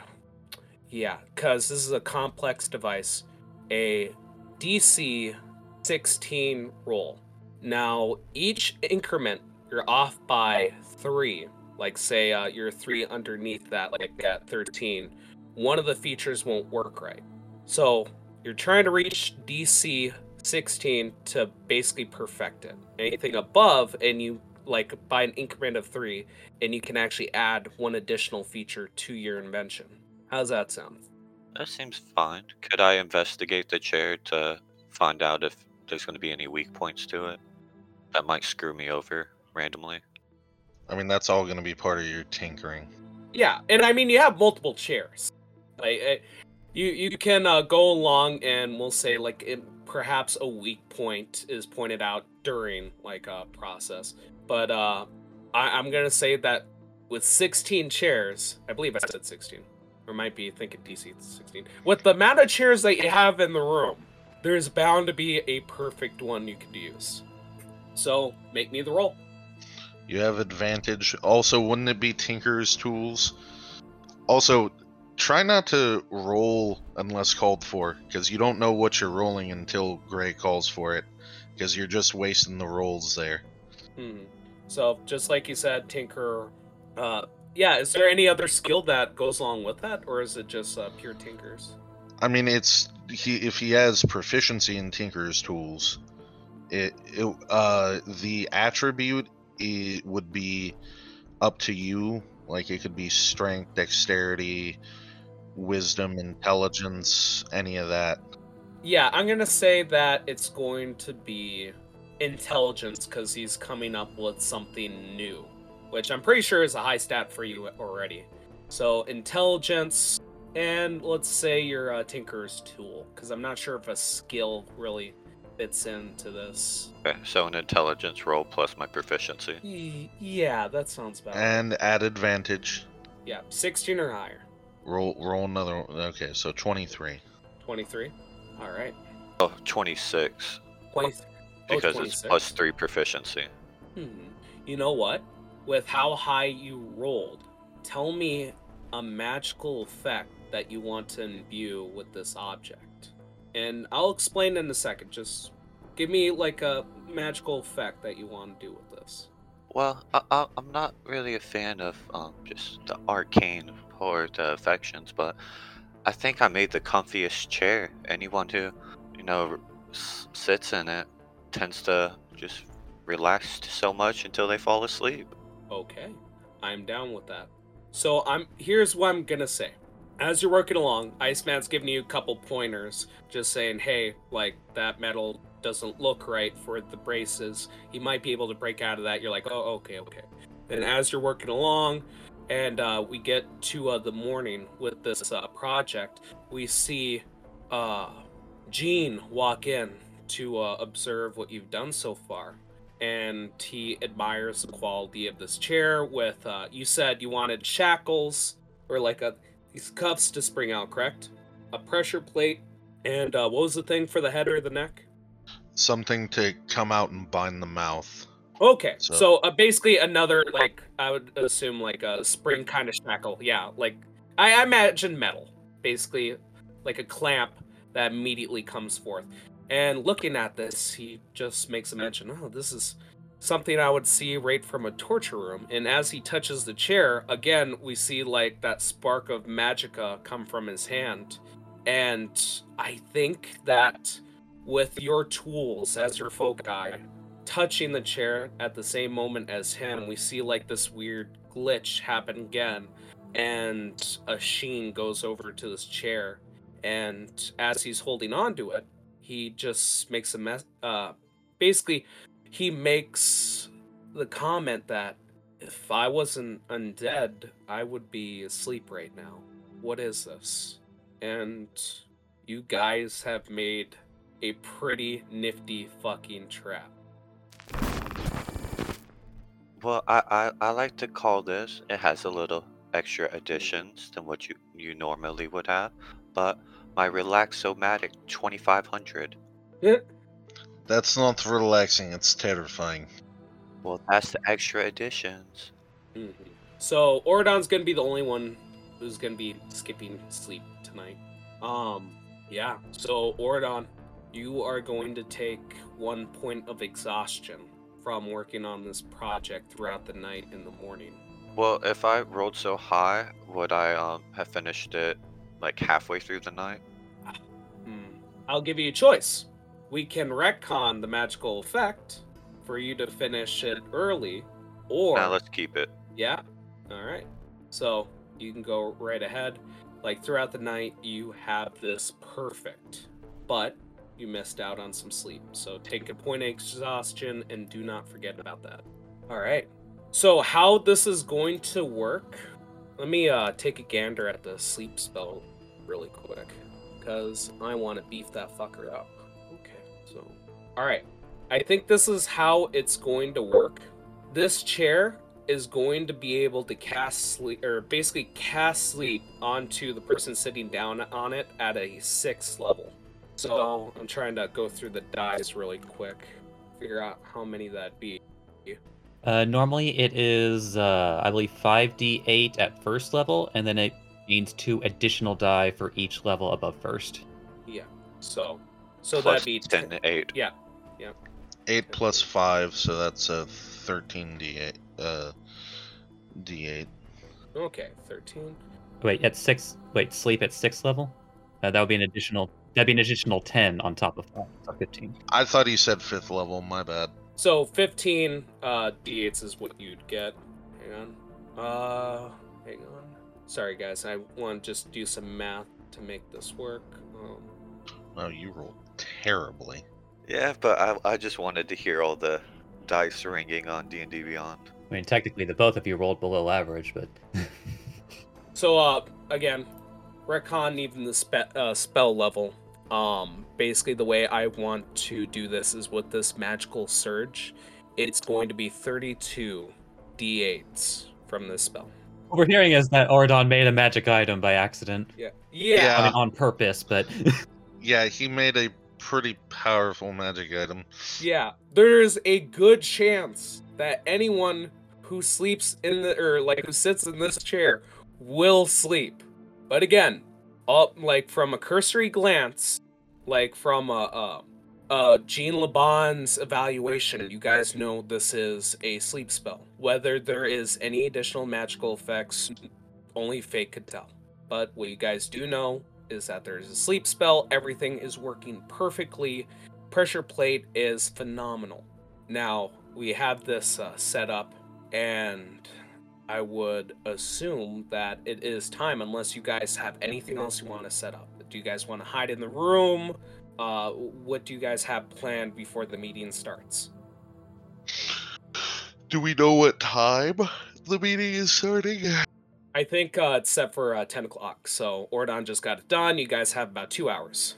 yeah, because this is a complex device, a DC 16 roll. Now each increment you're off by three. Like say uh, you're three underneath that, like at 13. One of the features won't work right. So you're trying to reach DC 16 to basically perfect it. Anything above, and you like by an increment of three, and you can actually add one additional feature to your invention. How's that sound? That seems fine. Could I investigate the chair to find out if there's going to be any weak points to it that might screw me over randomly? I mean, that's all going to be part of your tinkering. Yeah, and I mean you have multiple chairs. Like uh, you you can uh, go along and we'll say like it, perhaps a weak point is pointed out during like a process. But uh, I, I'm gonna say that with 16 chairs, I believe I said 16, or might be thinking DC 16. With the amount of chairs that you have in the room, there's bound to be a perfect one you could use. So make me the roll. You have advantage. Also, wouldn't it be Tinker's tools? Also, try not to roll unless called for, because you don't know what you're rolling until Gray calls for it, because you're just wasting the rolls there. Hmm. So just like you said, Tinker. Uh, yeah. Is there any other skill that goes along with that, or is it just uh, pure Tinkers? I mean, it's he if he has proficiency in Tinker's tools, it, it uh the attribute it would be up to you. Like it could be strength, dexterity, wisdom, intelligence, any of that. Yeah, I'm gonna say that it's going to be intelligence because he's coming up with something new, which I'm pretty sure is a high stat for you already. So intelligence, and let's say your uh, Tinker's tool, because I'm not sure if a skill really fits into this. Okay, so an intelligence roll plus my proficiency. Y- Yeah, that sounds better. And at advantage, yeah, 16 or higher. roll roll another. Okay, so twenty three. 23. All right. Oh, 26. 20. Oh, Because it's plus 3 proficiency. Hmm. You know what? With how high you rolled, tell me a magical effect that you want to imbue with this object. And I'll explain in a second. Just give me like a magical effect that you want to do with this. Well, I, I, I'm not really a fan of um, just the arcane or the affections, but I think I made the comfiest chair. Anyone who, you know, sits in it tends to just relax so much until they fall asleep. Okay, I'm down with that. So I'm here's what I'm gonna say. As you're working along, Iceman's giving you a couple pointers, just saying, "Hey, like that metal doesn't look right for the braces. He might be able to break out of that." You're like, "Oh, okay, okay." And as you're working along, and uh, we get to uh, the morning with this uh, project, we see uh, Jean walk in to uh, observe what you've done so far and he admires the quality of this chair with uh you said you wanted shackles or like a these cuffs to spring out correct? A pressure plate and uh what was the thing for the head or the neck? Something to come out and bind the mouth. okay So- so, uh, basically another like i would assume like a spring kind of shackle yeah like I, I imagine metal basically like a clamp that immediately comes forth. And looking at this he just makes a mention oh this is something I would see right from a torture room. And as he touches the chair, again, we see like that spark of magica come from his hand. And I think that with your tools as your folk guy, touching the chair at the same moment as him, we see like this weird glitch happen again. And a sheen goes over to this chair. And as he's holding on to it, he just makes a mess. Uh, basically, he makes the comment that if I wasn't undead, I would be asleep right now. What is this? And you guys have made a pretty nifty fucking trap. Well, I, I, I like to call this, it has a little extra additions than what you, you normally would have, but my Relaxomatic 2500. That's not relaxing, it's terrifying. Well, that's the extra additions. Mhm. So Oridon's gonna be the only one who's gonna be skipping sleep tonight. Um, yeah. So Oridon, you are going to take one point of exhaustion from working on this project throughout the night and the morning. Well, if I rolled so high, would I um have finished it like halfway through the night? Hmm. I'll give you a choice. We can retcon the magical effect for you to finish it early, or Now let's keep it. Yeah. All right. So you can go right ahead. Like throughout the night, you have this perfect, but you missed out on some sleep. So take a point of exhaustion and do not forget about that. All right. So how this is going to work? Let me uh, take a gander at the sleep spell really quick, because I want to beef that fucker up. Okay. So, all right. I think this is how it's going to work. This chair is going to be able to cast sleep or basically cast sleep onto the person sitting down on it at a sixth level. So I'm trying to go through the dice really quick, figure out how many that'd be. Uh, normally it is, uh, I believe, 5d8 at first level, and then it gains two additional die for each level above first. Yeah. So so Plus that'd be 10 to 8. Yeah. 8 plus 5, so that's a 13 d8. Uh, d8. Okay, 13. Wait, at six. Wait, sleep at sixth level. Uh, that would be an additional. That'd be an additional ten on top of five, so fifteen. I thought he said 5th level, my bad. So 15 uh d8s is what you'd get. Hang on. Uh hang on. Sorry guys, I want to just do some math to make this work. Um, Wow, you rolled terribly. Yeah, but I, I just wanted to hear all the dice ringing on D&D Beyond. I mean, technically, the both of you rolled below average, but So uh again, retcon even the spe- uh, spell level. Um basically the way I want to do this is with this magical surge, it's going to be 32 d8s from this spell. what we're hearing is that Oridon made a magic item by accident. Yeah. Yeah. I mean, on purpose, but Yeah, he made a pretty powerful magic item. Yeah, there's a good chance that anyone who sleeps in the or like who sits in this chair will sleep. But again, up like from a cursory glance, like from a uh, uh Jean Laban's evaluation, you guys know this is a sleep spell. Whether there is any additional magical effects, only fate could tell. But what you guys do know is that there's a sleep spell. Everything is working perfectly pressure plate is phenomenal. Now we have this uh, set up, and I would assume that it is time, unless you guys have anything else you want to set up. Do you guys want to hide in the room? Uh, what do you guys have planned before the meeting starts? Do we know what time the meeting is starting? I think uh, it's set for uh, 10 o'clock, so Ordon just got it done. You guys have about two hours.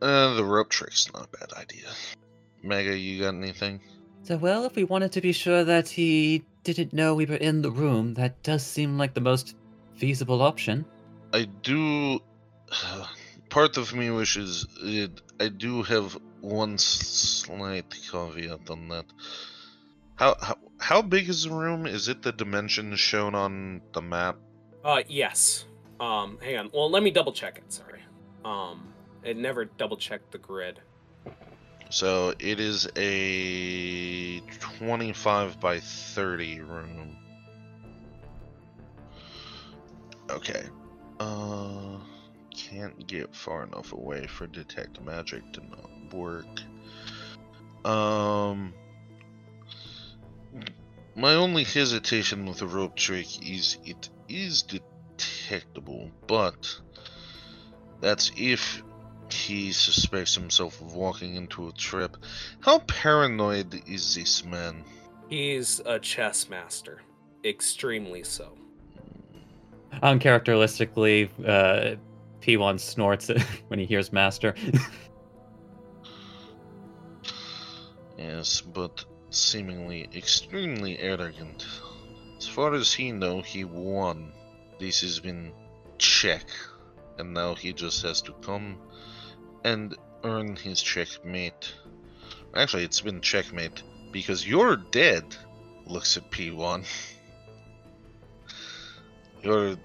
Uh, the rope trick's not a bad idea. Mega, you got anything? so well, if we wanted to be sure that he didn't know we were in the room, that does seem like the most feasible option. I do. Part of me wishes it. I do have one slight caveat on that. How how how big is the room? Is it the dimensions shown on the map? Uh, yes. Um, hang on. Well, let me double check it. Sorry. Um, it never double checked the grid. So it is a 25 by 30 room. Okay. Uh, can't get far enough away for detect magic to not work. Um, my only hesitation with the rope trick is it is detectable, but that's if he suspects himself of walking into a trip. How paranoid is this man? He's a chess master, extremely so. Uncharacteristically, uh, P1 snorts when he hears Master. Yes, but seemingly extremely arrogant. As far as he know, he won. This has been check, and now he just has to come and earn his checkmate. Actually, it's been checkmate because you're dead. Looks at P1. You're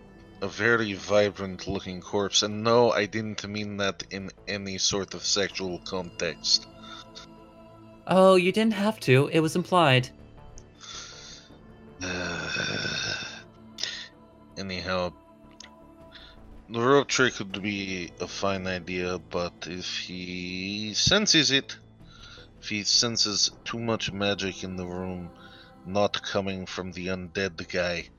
a very vibrant looking corpse, and no, I didn't mean that in any sort of sexual context. Oh, you didn't have to. It was implied. Anyhow, the rope trick would be a fine idea, but if he senses it, if he senses too much magic in the room, not coming from the undead guy,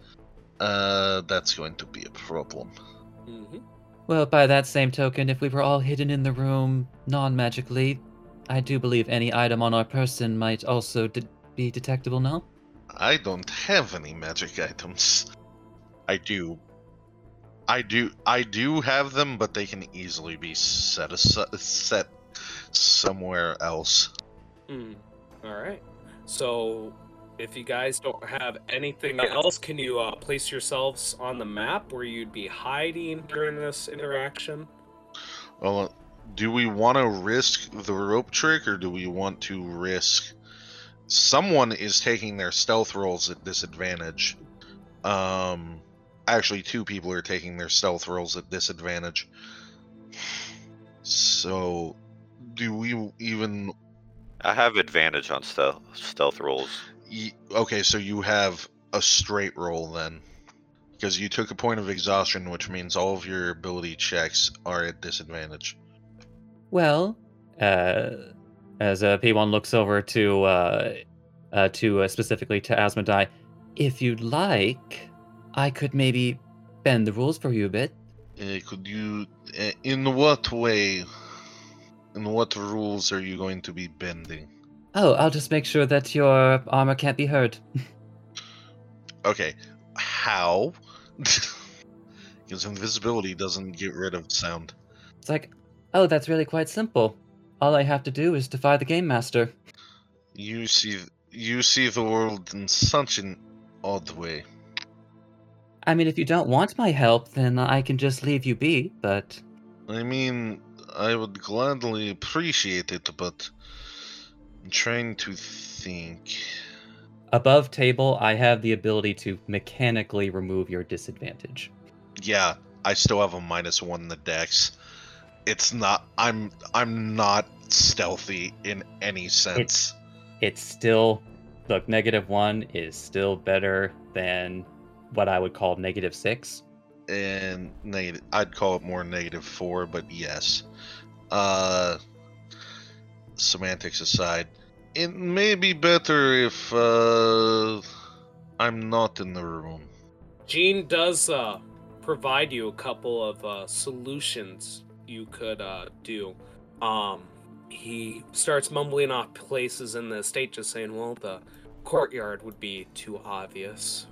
uh, that's going to be a problem. Mm-hmm. Well, by that same token, if we were all hidden in the room non magically, I do believe any item on our person might also de- be detectable now. I don't have any magic items. I do. I do. I do have them, but they can easily be set asi- set somewhere else. Mm. All right. So, if you guys don't have anything else, can you uh, place yourselves on the map where you'd be hiding during this interaction? Well, uh, do we want to risk the rope trick, or do we want to risk? Someone is taking their stealth rolls at disadvantage. Um, actually, two people are taking their stealth rolls at disadvantage. So, do we even? I have advantage on stealth stealth rolls. y- Okay, so you have a straight roll then, because you took a point of exhaustion, which means all of your ability checks are at disadvantage. Well, uh, as uh, P1 looks over to uh, uh, to uh, specifically to Asmodai, if you'd like, I could maybe bend the rules for you a bit. Uh, could you, uh, in what way, in what rules are you going to be bending? Oh, I'll just make sure that your armor can't be hurt. Okay, how? Because invisibility doesn't get rid of sound. It's like, oh, that's really quite simple. All I have to do is defy the game master. You see, you see the world in such an odd way. I mean, if you don't want my help, then I can just leave you be, but I mean, I would gladly appreciate it, but I'm trying to think. above table, I have the ability to mechanically remove your disadvantage. Yeah, I still have a minus one in the dex. It's not. I'm. I'm not stealthy in any sense. It's it's still, look, negative one is still better than what I would call negative six. and negative. I'd call it more negative four, but yes. Uh, semantics aside, it may be better if uh, I'm not in the room. Jean does uh, provide you a couple of uh, solutions you could uh, do. Um, he starts mumbling off places in the estate, just saying, "Well, the courtyard would be too obvious.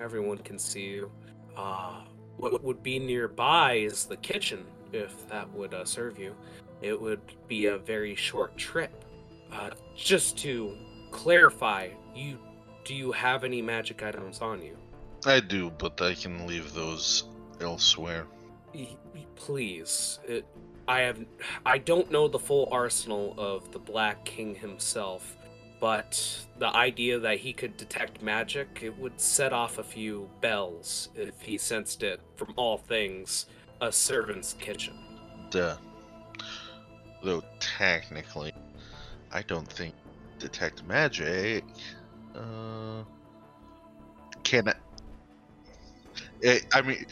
Everyone can see you. Uh, what would be nearby is the kitchen, if that would uh, serve you. It would be a very short trip. Uh, just to clarify, you do you have any magic items on you?" I do, but I can leave those elsewhere. Please, it, I have. I don't know the full arsenal of the Black King himself, but the idea that he could detect magic it would set off a few bells if he sensed it from all things a servant's kitchen. Duh. Though technically, I don't think detect magic. Uh, can I? Eh, I mean,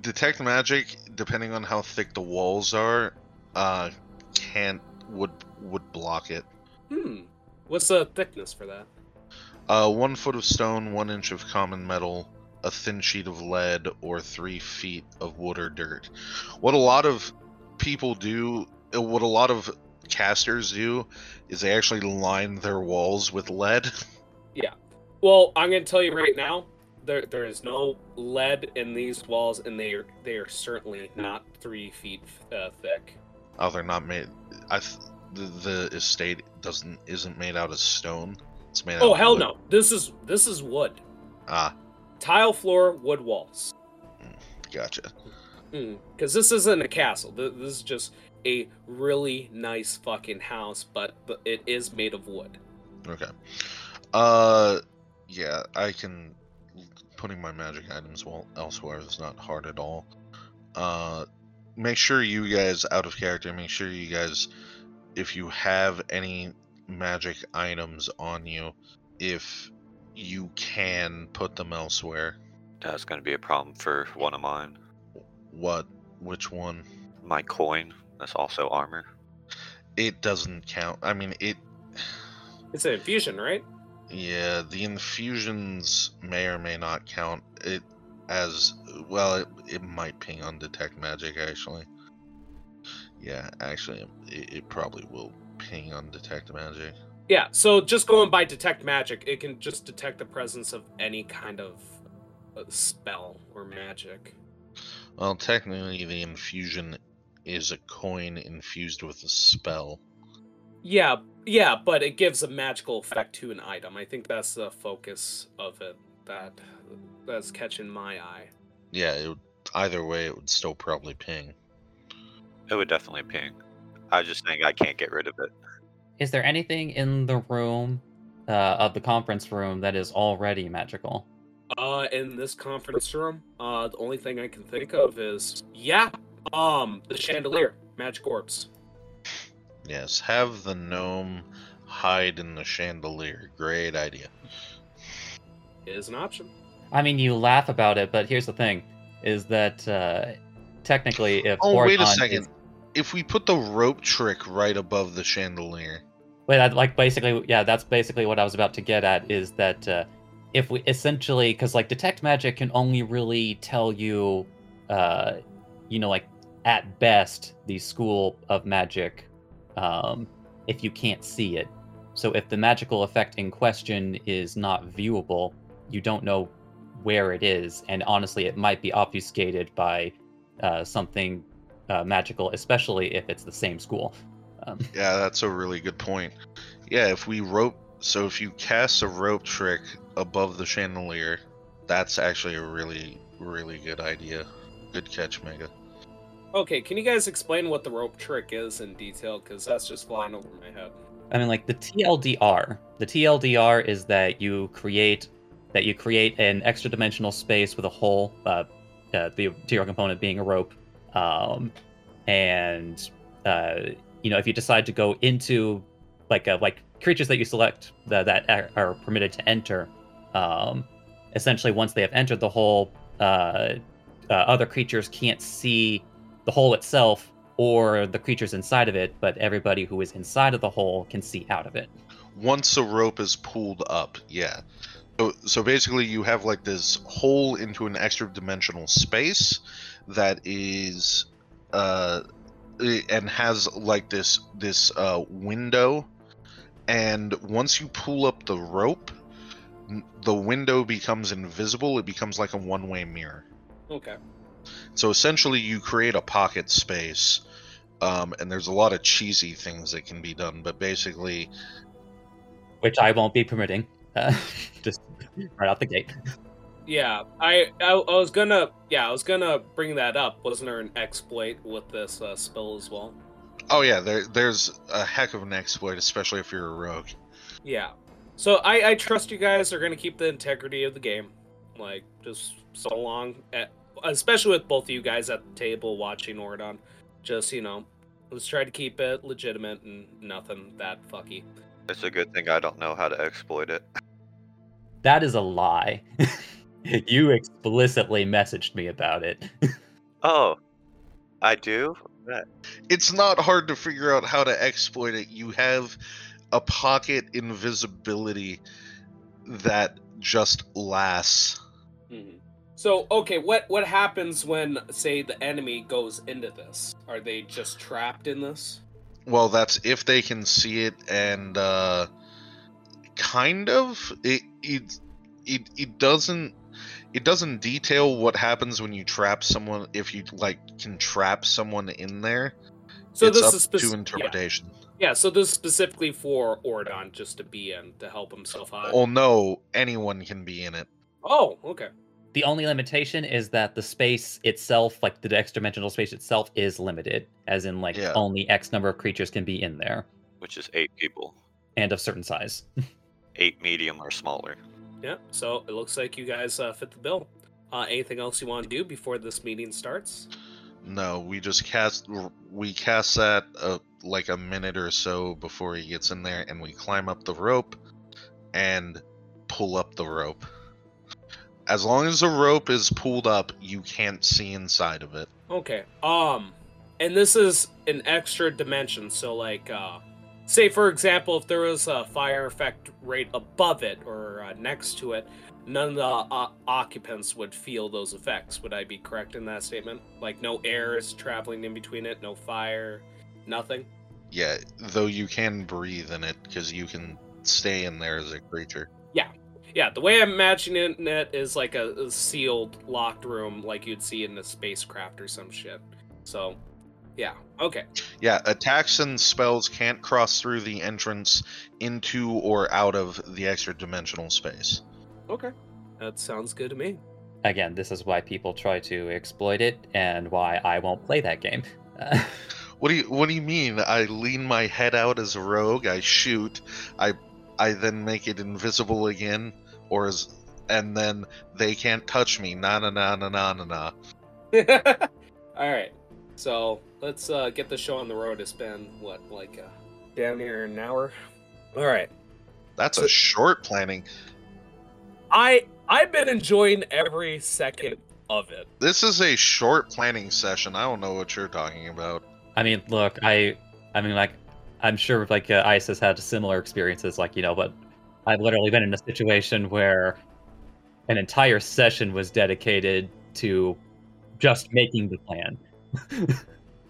detect magic, depending on how thick the walls are, uh, can't would would block it. Hmm. What's the thickness for that? Uh, one foot of stone, one inch of common metal, a thin sheet of lead, or three feet of wood or dirt. What a lot of people do, uh, what a lot of casters do, is they actually line their walls with lead. Yeah. Well, I'm gonna tell you right now, there there is no lead in these walls, and they are they are certainly not three feet uh, thick. oh, they're not made. I th- the, the estate doesn't isn't made out of stone. It's made. Oh hell wood. no! This is this is wood. Ah, Tile floor, wood walls. gotcha. Because this isn't a castle. Th- This is just a really nice fucking house, but it is made of wood. Okay. Uh, yeah, I can. Putting my magic items well elsewhere is not hard at all. Uh, make sure you guys out of character. Make sure you guys, if you have any magic items on you, if you can put them elsewhere. That's going to be a problem for one of mine. What? Which one? My coin. That's also armor. It doesn't count. I mean, it. It's an infusion, right? Yeah, the infusions may or may not count it as well. It, it might ping on detect magic actually. Yeah, actually, it, it probably will ping on detect magic. Yeah, so just going by detect magic, it can just detect the presence of any kind of uh, spell or magic. Well, technically, the infusion is a coin infused with a spell. Yeah, yeah, but it gives a magical effect to an item. I think that's the focus of it that that's catching my eye. Yeah, it would, either way, it would still probably ping. It would definitely ping. I was just saying I can't get rid of it. Is there anything in the room uh, of the conference room that is already magical? Uh, in this conference room, uh, the only thing I can think of is yeah, um, the chandelier, magic orbs. Yes, have the gnome hide in the chandelier. Great idea. Is an option. I mean, you laugh about it, but here's the thing: is that uh, technically, if Oh, wait a second. is- If we put the rope trick right above the chandelier, Wait, I'd like basically, yeah, that's basically what I was about to get at. Is that uh, if we essentially, because like detect magic can only really tell you, uh, you know, like at best the school of magic, um, if you can't see it. So if the magical effect in question is not viewable, you don't know where it is, and honestly, it might be obfuscated by uh, something uh, magical, especially if it's the same school. Um, Yeah, that's a really good point. Yeah, if we rope, so if you cast a rope trick above the chandelier, that's actually a really, really good idea. Good catch, Mega. Okay, can you guys explain what the rope trick is in detail? Because that's just flying over my head. I mean, like the TLDR. The TLDR is that you create that you create an extra dimensional space with a hole, uh, uh, the material component being a rope, um, and uh, you know if you decide to go into like uh, like creatures that you select that, are permitted to enter, um, essentially once they have entered the hole, uh, uh, other creatures can't see the hole itself or the creatures inside of it, but everybody who is inside of the hole can see out of it. Once a rope is pulled up, yeah. So, so basically, you have like this hole into an extra dimensional space that is, uh, and has like this this uh window, and once you pull up the rope, the window becomes invisible. It becomes like a one way mirror. Okay. So essentially, you create a pocket space, um, and there's a lot of cheesy things that can be done. But basically, Which I won't be permitting. Uh, just right out the gate. Yeah, I, I I was gonna yeah I was gonna bring that up. Wasn't there an exploit with this uh, spell as well? oh yeah, there there's a heck of an exploit, especially if you're a rogue. Yeah. So I I trust you guys are gonna keep the integrity of the game, like just so long, at, especially with both of you guys at the table watching Ordon. Just you know, let's try to keep it legitimate and nothing that fucky. It's a good thing I don't know how to exploit it. That is a lie. you explicitly messaged me about it. Oh, I do? It's not hard to figure out how to exploit it. You have a pocket invisibility that just lasts. Mm-hmm. So okay, what what happens when say the enemy goes into this? Are they just trapped in this? Well, that's if they can see it, and uh, kind of it it it, it doesn't it doesn't detail what happens when you trap someone if you like can trap someone in there. So it's this is spec- to yeah. interpretation. Yeah, so this is specifically for Ordon just to be in to help himself out. Well, no, anyone can be in it. Oh, okay. The only limitation is that the space itself, like the extra dimensional space itself, is limited, as in like Yeah. only X number of creatures can be in there which is eight people, and of certain size. eight medium or smaller. Yeah. So it looks like you guys uh, fit the bill. Uh, anything else you want to do before this meeting starts? No, we just cast. We cast that uh, like a minute or so before he gets in there, and we climb up the rope and pull up the rope. As long as the rope is pulled up, you can't see inside of it. Okay. Um, and this is an extra dimension. So, like, uh, say for example, if there was a fire effect right above it or uh, next to it, none of the uh, occupants would feel those effects. Would I be correct in that statement? Like, no air is traveling in between it, no fire, nothing. Yeah, though you can breathe in it because you can stay in there as a creature. Yeah, the way I'm imagining it is like a, a sealed, locked room, like you'd see in a spacecraft or some shit. So, yeah, okay. Yeah, attacks and spells can't cross through the entrance into or out of the extra dimensional space. Okay. That sounds good to me. Again, this is why people try to exploit it, and why I won't play that game. What do you What do you mean? I lean my head out as a rogue. I shoot. I I then make it invisible again, or is and then they can't touch me. Na na na na na na na. All right. So let's uh, get the show on the road. It's been what, like uh, down near an hour. All right. That's So- a short planning. I I've been enjoying every second of it. This is a short planning session. I don't know what you're talking about. I mean, look, I, I mean, like, I'm sure like uh, Ice has had similar experiences, like you know, but I've literally been in a situation where an entire session was dedicated to just making the plan.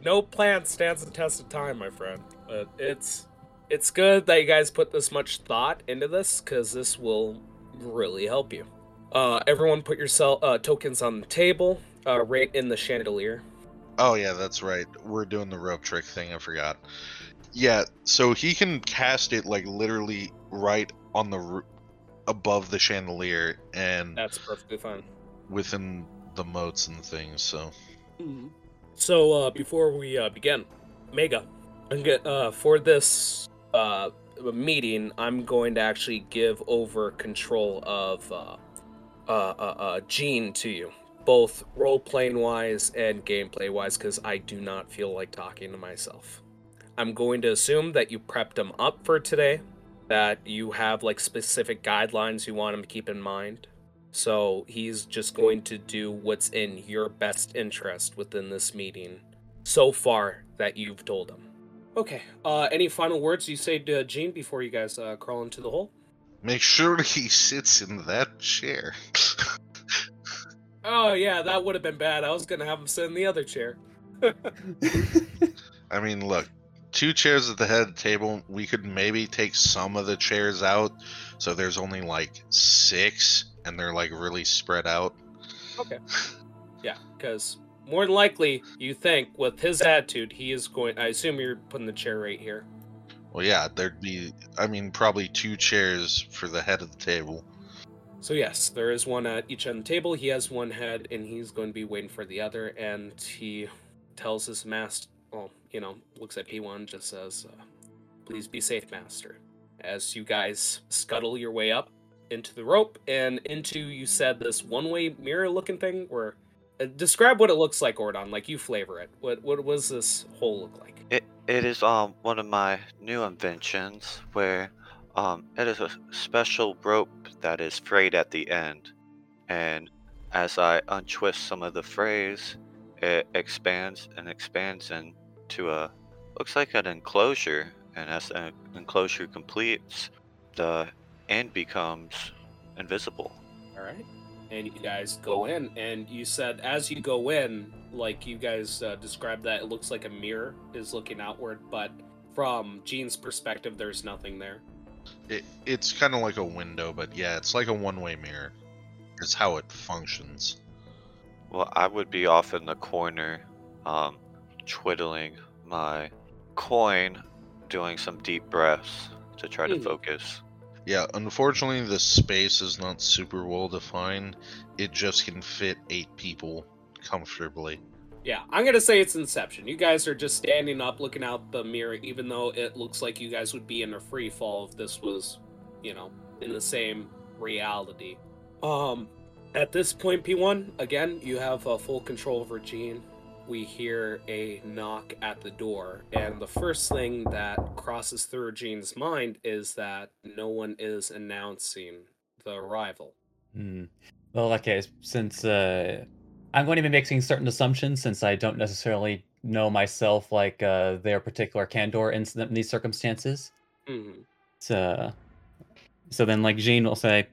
No plan stands the test of time, my friend. But it's it's good that you guys put this much thought into this because this will really help you. Uh, everyone, put your cell, uh, tokens on the table, uh, right in the chandelier. Oh yeah, that's right. We're doing the rope trick thing. I forgot. Yeah, so he can cast it like literally right on the r- above the chandelier and That's perfectly fine. within the moats and things. So So uh, before we uh, begin, Mega, I'm get, uh, for this uh, meeting, I'm going to actually give over control of uh, uh, uh, uh, Jean to you, both role playing wise and gameplay wise, because I do not feel like talking to myself. I'm going to assume that you prepped him up for today, that you have like specific guidelines you want him to keep in mind. So he's just going to do what's in your best interest within this meeting so far that you've told him. Okay. Uh, any final words you say to Jean before you guys uh, crawl into the hole? make sure he sits in that chair. Oh yeah, that would have been bad. I was gonna have him sit in the other chair. I mean, look, two chairs at the head of the table. We could maybe take some of the chairs out, so there's only like six, and they're like really spread out. Okay. Yeah, because more than likely, you think with his attitude, he is going. I assume you're putting the chair right here. Well, yeah, there'd be, I mean, probably two chairs for the head of the table. So yes, there is one at each end of the table. He has one head, and he's going to be waiting for the other. And he tells his master, well, you know, looks at P1, just says, uh, "Please be safe, master." As you guys scuttle your way up into the rope and into, you said this one-way mirror-looking thing. Where uh, describe what it looks like, Ordon. Like you flavor it. What what does this hole look like? It it is um one of my new inventions where um it is a special rope that is frayed at the end, and as I untwist some of the frays, it expands and expands into a looks like an enclosure, and as the enclosure completes, the end becomes invisible. All right. And you guys go in, and you said as you go in, like you guys uh, described that it looks like a mirror is looking outward, but from Jean's perspective, there's nothing there. It, it's kind of like a window, but yeah, it's like a one-way mirror. Is how it functions. Well, I would be off in the corner, um, twiddling my coin, doing some deep breaths to try to Hmm. focus. Yeah, unfortunately, the space is not super well defined. It just can fit eight people comfortably. Yeah, I'm gonna say it's Inception. You guys are just standing up, looking out the mirror, even though it looks like you guys would be in a free fall if this was, you know, in the same reality. Um, at this point, P1, again, you have uh, full control over Jean. We hear a knock at the door, and the first thing that crosses through Jean's mind is that no one is announcing the arrival. Hmm. Well, okay, since uh, I'm going to be making certain assumptions, since I don't necessarily know myself, like uh, their particular candor incident in these circumstances. hmm So, so then, like Jean will say,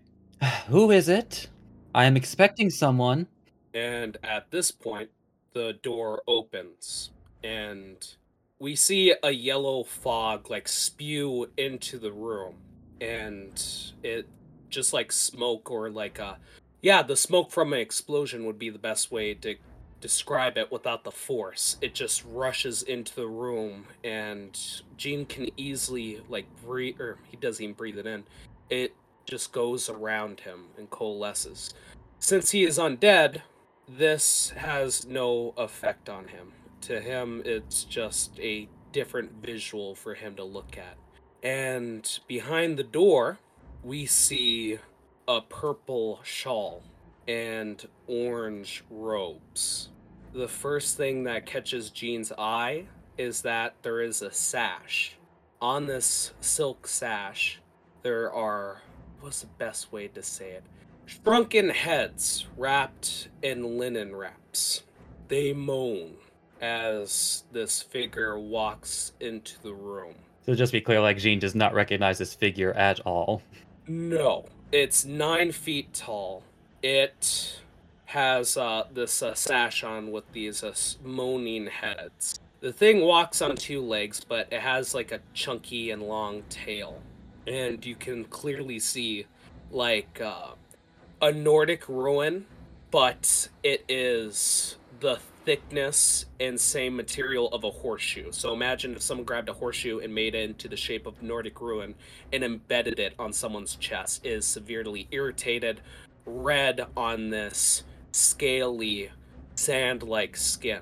"Who is it? I am expecting someone." And at this point, the door opens, and we see a yellow fog like spew into the room, and it just like smoke or like a yeah, the smoke from an explosion would be the best way to describe it without the force. It just rushes into the room, and Jean can easily like breathe, or he doesn't even breathe it in. It just goes around him and coalesces. Since he is undead, this has no effect on him. To him, it's just a different visual for him to look at. And behind the door, we see a purple shawl and orange robes. The first thing that catches Jean's eye is that there is a sash. On this silk sash, there are what's the best way to say it? Shrunken heads wrapped in linen wraps. They moan as this figure walks into the room. So just be clear, like Jean does not recognize this figure at all. No, it's nine feet tall. It has uh, this uh, sash on with these uh, moaning heads. The thing walks on two legs, but it has like a chunky and long tail, and you can clearly see like uh, a Nordic rune, but it is the thickness and same material of a horseshoe. So imagine if someone grabbed a horseshoe and made it into the shape of Nordic rune and embedded it on someone's chest. It is severely irritated, red on this scaly, sand-like skin.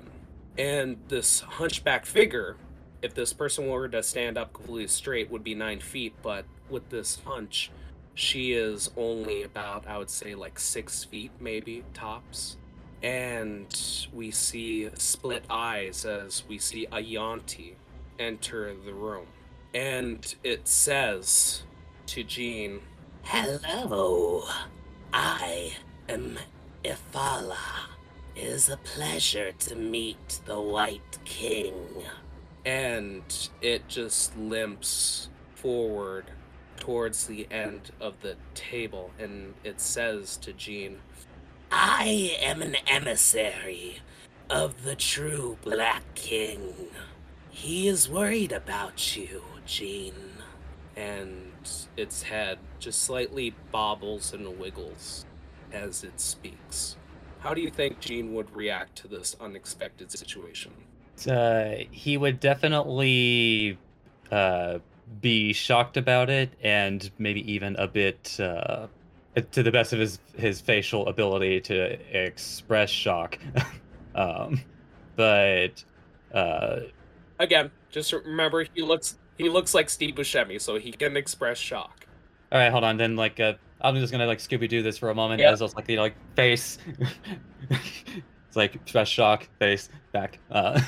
And this hunchback figure, if this person were to stand up completely straight, would be nine feet. But with this hunch, she is only about, I would say, like six feet, maybe tops. And we see split eyes as we see a yuan-ti enter the room. And it says to Jean, Hello, I am Ifala. It is a pleasure to meet the White King. and it just limps forward towards the end of the table. And it says to Jean, I am an emissary of the true Black King. He is worried about you, Jean. and its head just slightly bobbles and wiggles as it speaks. How do you think Jean would react to this unexpected situation? Uh, he would definitely uh, be shocked about it, and maybe even a bit, uh, to the best of his his facial ability to express shock. um, but uh, Again, just remember he looks he looks like Steve Buscemi, so he can express shock. all right, hold on. Then, like, uh, I'm just gonna like Scooby Doo this for a moment, Yep. as I was like, you know, like face. it's like express shock, face, back. Uh,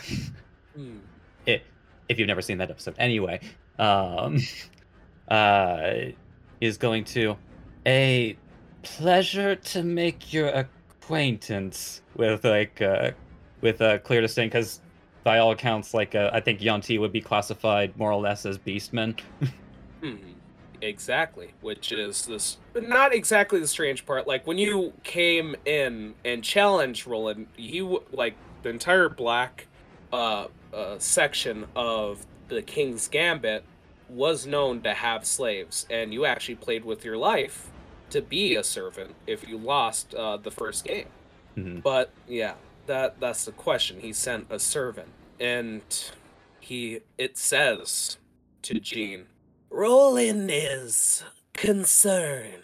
Hmm. it, if you've never seen that episode anyway um uh is going to a pleasure to make your acquaintance with like uh with a clear distinct because by all accounts like uh, i think yuan-ti would be classified more or less as beastman Hmm. Exactly, which is this not exactly the strange part. Like when you came in and challenged Roland, you like the entire black uh, uh section of the King's Gambit was known to have slaves, and you actually played with your life to be a servant if you lost uh, the first game. Mhm. But yeah, that that's the question. He sent a servant, and he it says to Jean, Roland is concerned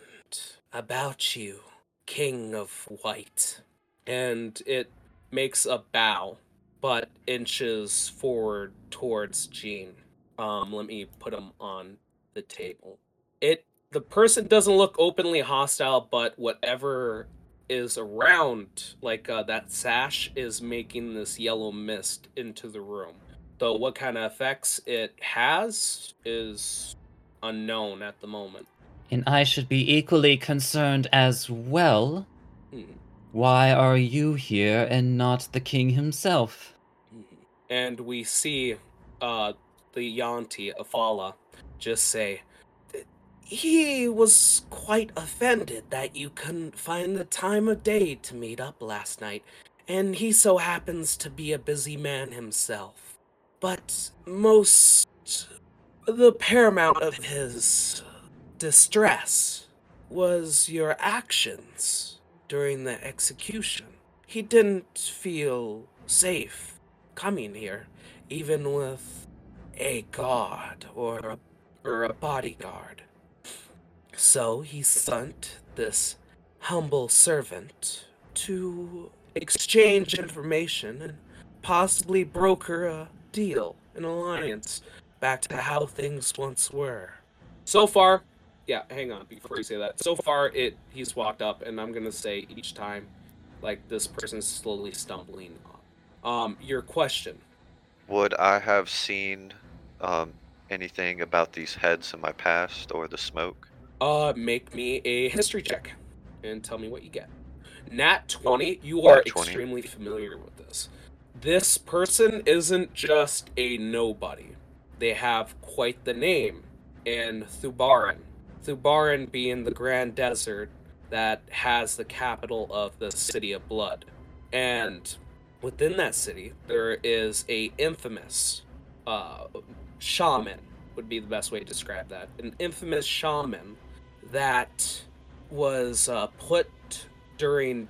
about you, King of White. and it makes a bow, but inches forward towards Jean. Um, let me put him on the table. It the person doesn't look openly hostile, but whatever is around, like uh, that sash, is making this yellow mist into the room. Though what kind of effects it has is unknown at the moment. And I should be equally concerned as well. Hmm. Why are you here and not the king himself? and we see uh the yuan-ti Afala just say, He was quite offended that you couldn't find the time of day to meet up last night, and he so happens to be a busy man himself. But most. the paramount of his distress was your actions during the execution. He didn't feel safe coming here, even with a guard or a, or a bodyguard. So he sent this humble servant to exchange information and possibly broker a deal, an alliance, back to how things once were. so far, yeah, hang on before you say that. So far, it he's walked up, and I'm gonna say each time, like this person's slowly stumbling on. Um, your question. Would I have seen um, anything about these heads in my past or the smoke? Uh, make me a history check, and tell me what you get. Nat twenty. You are 20. extremely familiar with this. This person isn't just a nobody. They have quite the name in Thubaran. Thubaran being the grand desert that has the capital of the City of Blood. And within that city, there is a infamous uh, shaman, would be the best way to describe that. An infamous shaman that was uh, put during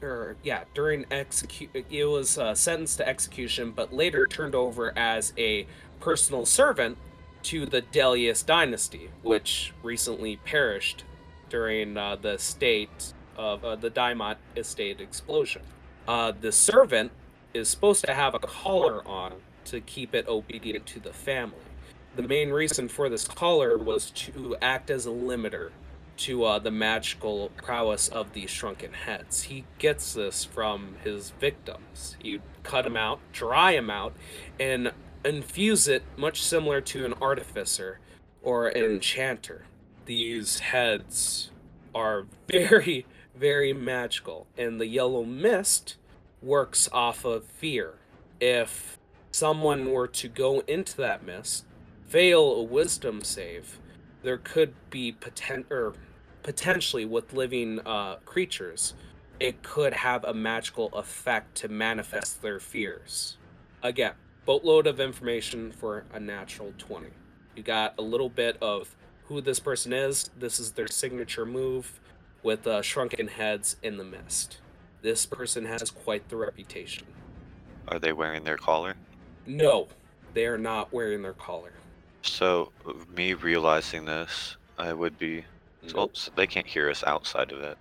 or yeah during execute it was uh, sentenced to execution but later turned over as a personal servant to the Delius dynasty which recently perished during uh, the state of uh, the Daimot estate explosion uh, the servant is supposed to have a collar on to keep it obedient to the family the main reason for this collar was to act as a limiter to uh, the magical prowess of these shrunken heads. He gets this from his victims. You cut them out, dry them out, and infuse it much similar to an artificer or an enchanter. These heads are very, very magical, and the yellow mist works off of fear. If someone were to go into that mist, fail a wisdom save, there could be poten- or potentially with living uh, creatures, it could have a magical effect to manifest their fears. Again, boatload of information for a natural 20. You got a little bit of who this person is. This is their signature move with uh, shrunken heads in the mist. This person has quite the reputation. Are they wearing their collar? No, they are not wearing their collar. So, me realizing this, I would be. Nope. Well, they can't hear us outside of it.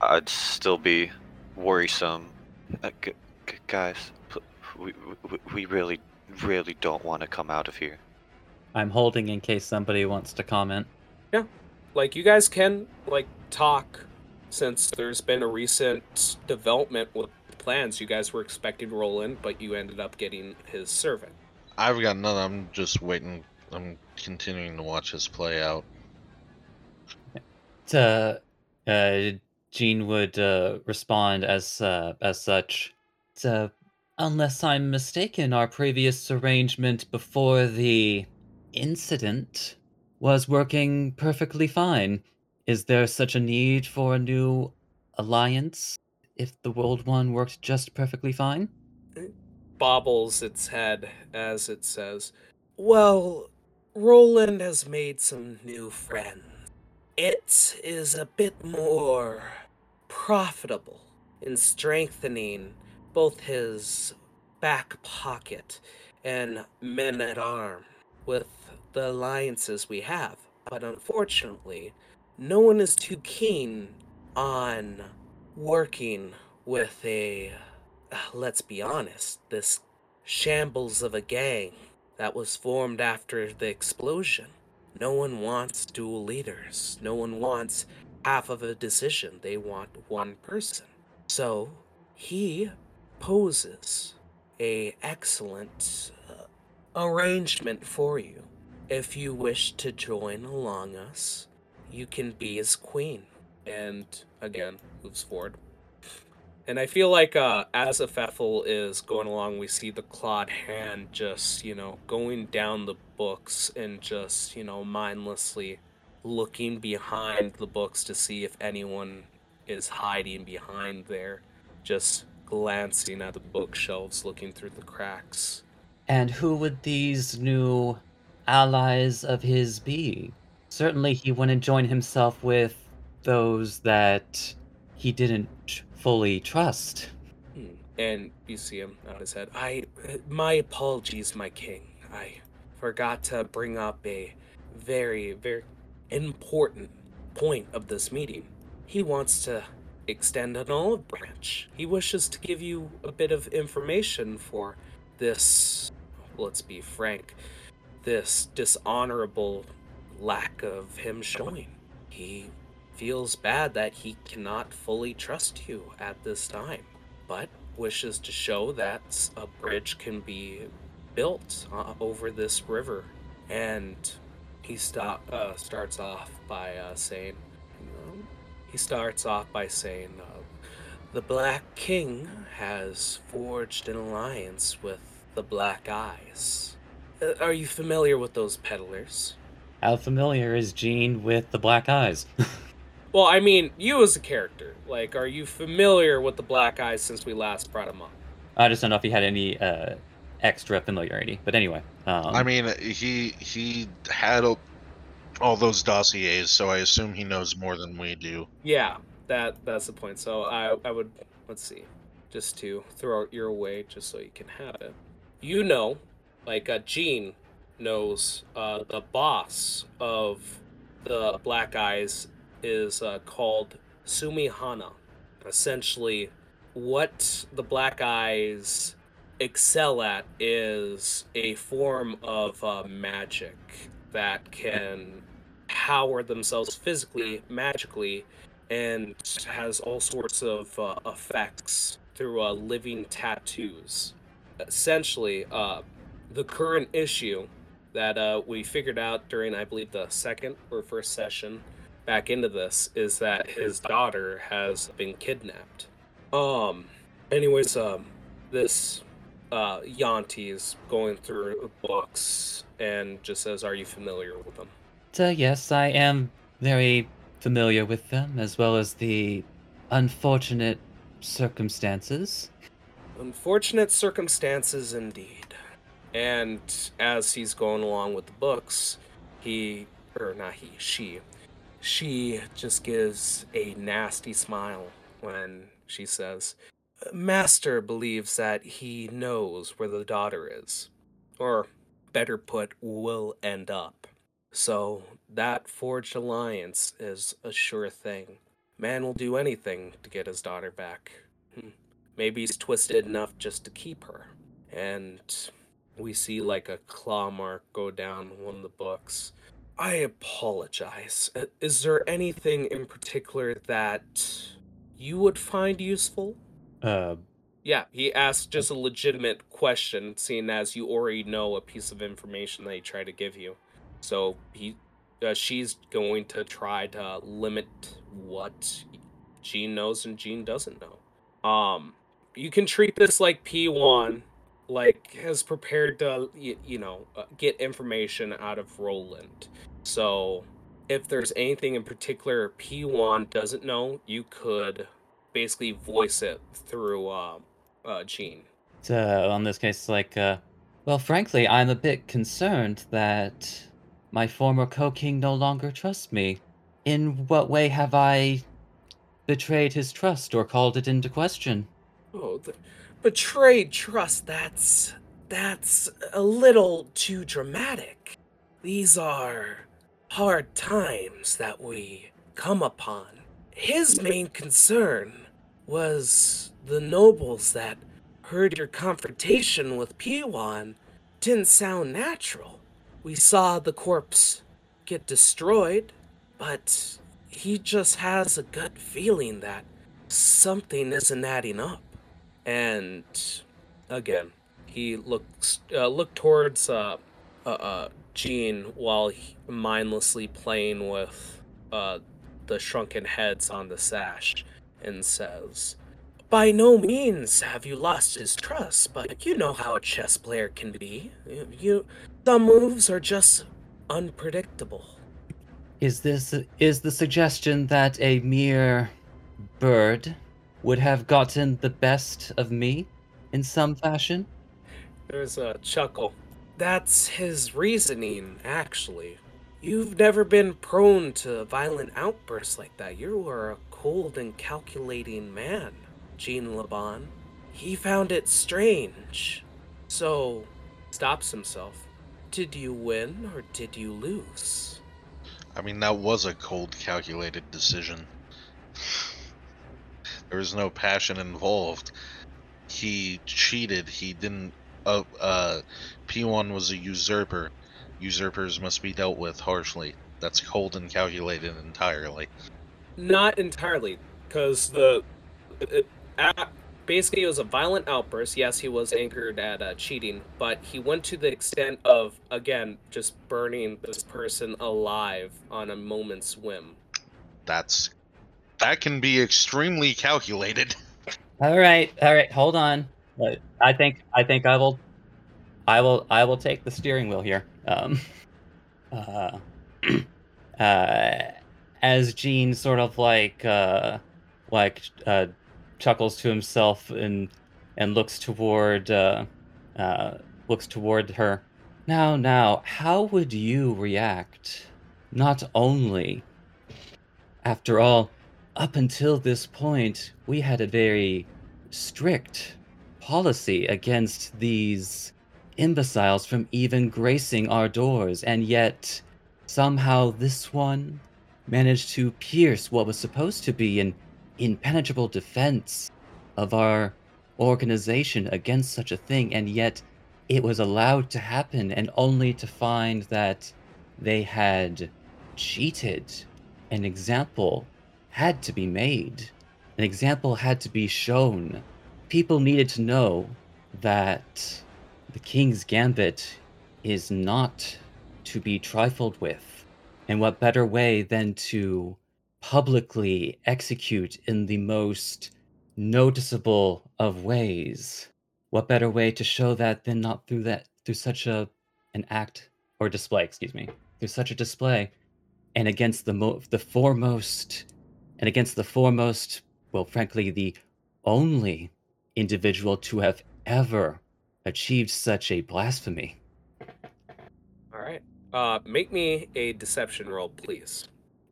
I'd still be worrisome. Uh, g- g- guys, pl- we, we, we really, really don't want to come out of here. I'm holding in case somebody wants to comment. Yeah. Like you guys can like talk since there's been a recent development with plans you guys were expecting Roland but you ended up getting his servant I've got none. I'm just waiting. I'm continuing to watch this play out. Uh, uh, Jean would uh, respond as uh, as such. Uh, unless I'm mistaken, our previous arrangement before the incident was working perfectly fine. Is there such a need for a new alliance if the world one worked just perfectly fine? bobbles its head as it says Well, Roland has made some new friends. It is a bit more profitable in strengthening both his back pocket and men at arm with the alliances we have. but unfortunately, no one is too keen on working with a. let's be honest, this shambles of a gang that was formed after the explosion. No one wants dual leaders. No one wants half of a decision. They want one person. So he poses a excellent uh, arrangement for you. If you wish to join along us, you can be his queen. and again moves forward. And I feel like uh, as Aphethel is going along, we see the clawed hand just, you know, going down the books and just, you know, mindlessly looking behind the books to see if anyone is hiding behind there. Just glancing at the bookshelves, looking through the cracks. And who would these new allies of his be? Certainly, he wouldn't join himself with those that he didn't fully trust. Hmm. And you see him nod his head. I, my apologies, my king. I forgot to bring up a very, very important point of this meeting. He wants to extend an olive branch. He wishes to give you a bit of information for this, let's be frank, this dishonorable lack of him showing. He feels bad that he cannot fully trust you at this time, but wishes to show that a bridge can be built uh, over this river. And he stop, uh, starts off by uh, saying, he starts off by saying, uh, the Black King has forged an alliance with the Black Eyes. Uh, are you familiar with those peddlers? How familiar is Jean with the black eyes? Well, I mean, you as a character, like, are you familiar with the Black Eyes since we last brought him up? I just don't know if he had any uh, extra familiarity. But anyway, um, I mean, he he had a, all those dossiers, so I assume he knows more than we do. Yeah, that that's the point. So I I would let's see, just to throw it your way, just so you can have it. You know, like uh, Jean knows uh, the boss of the Black Eyes is uh, called Sumihana. Essentially, what the Black Eyes excel at is a form of uh, magic that can power themselves physically, magically, and has all sorts of uh, effects through uh, living tattoos. Essentially, uh, the current issue that uh, we figured out during, I believe, the second or first session back into this is that his daughter has been kidnapped. Um, anyways, um, this uh, yuan-ti is going through books and just says, "Are you familiar with them?" Uh, yes, I am very familiar with them, as well as the unfortunate circumstances. Unfortunate circumstances indeed. And as he's going along with the books, he, or not he, she, she just gives a nasty smile when she says, Master believes that he knows where the daughter is. Or, better put, will end up. So, that forged alliance is a sure thing. Man will do anything to get his daughter back. Hmm. Maybe he's twisted enough just to keep her. And we see like a claw mark go down one of the books. I apologize. Uh, Is there anything in particular that you would find useful? Uh, Yeah, he asked just a legitimate question, seeing as you already know a piece of information that he tried to give you. So he, uh, she's going to try to limit what Jean knows and Jean doesn't know. Um, you can treat this like P1, like has prepared to, you, you know, uh, get information out of Roland. So if there's anything in particular P1 doesn't know, you could basically voice it through uh, uh, Jean. so on this case, like, uh, well, frankly, I'm a bit concerned that my former co-king no longer trusts me. In what way have I betrayed his trust or called it into question? Oh, betrayed trust. That's that's a little too dramatic. These are hard times that we come upon. His main concern was the nobles that heard your confrontation with P1 didn't sound natural. We saw the corpse get destroyed, but he just has a gut feeling that something isn't adding up. And again, he looks uh, towards uh, uh, uh, Jean while he, mindlessly playing with uh, the shrunken heads on the sash, and says, "By no means have you lost his trust, but you know how a chess player can be. You, you some moves are just unpredictable." Is this is the suggestion that a mere bird would have gotten the best of me in some fashion? There's a chuckle. That's his reasoning, actually. You've never been prone to violent outbursts like that. You are a cold and calculating man, Jean Laban. He found it strange. So, stops himself. Did you win or did you lose? I mean, that was a cold, calculated decision. There was no passion involved. He cheated. He didn't. Uh, uh, P1 was a usurper. Usurpers must be dealt with harshly. That's cold and calculated entirely. Not entirely, because the it, basically it was a violent outburst. Yes, he was angered at uh, cheating, but he went to the extent of again just burning this person alive on a moment's whim. That's that can be extremely calculated. All right, all right, hold on. I think I think I will, I will I will take the steering wheel here. Um, uh, uh, as Jean sort of like uh, like uh, chuckles to himself and and looks toward uh, uh, looks toward her. Now, now, how would you react? Not only, after all, up until this point, we had a very strict policy against these imbeciles from even gracing our doors, and yet somehow this one managed to pierce what was supposed to be an impenetrable defense of our organization against such a thing, and yet it was allowed to happen, and only to find that they had cheated. An example had to be made. An example had to be shown. People needed to know that the King's Gambit is not to be trifled with. And what better way than to publicly execute in the most noticeable of ways? What better way to show that than not through that through such a an act or display, excuse me, through such a display and against the mo- the foremost and against the foremost, well, frankly, the only individual to have ever achieved such a blasphemy. All right. Uh, make me a deception roll, please,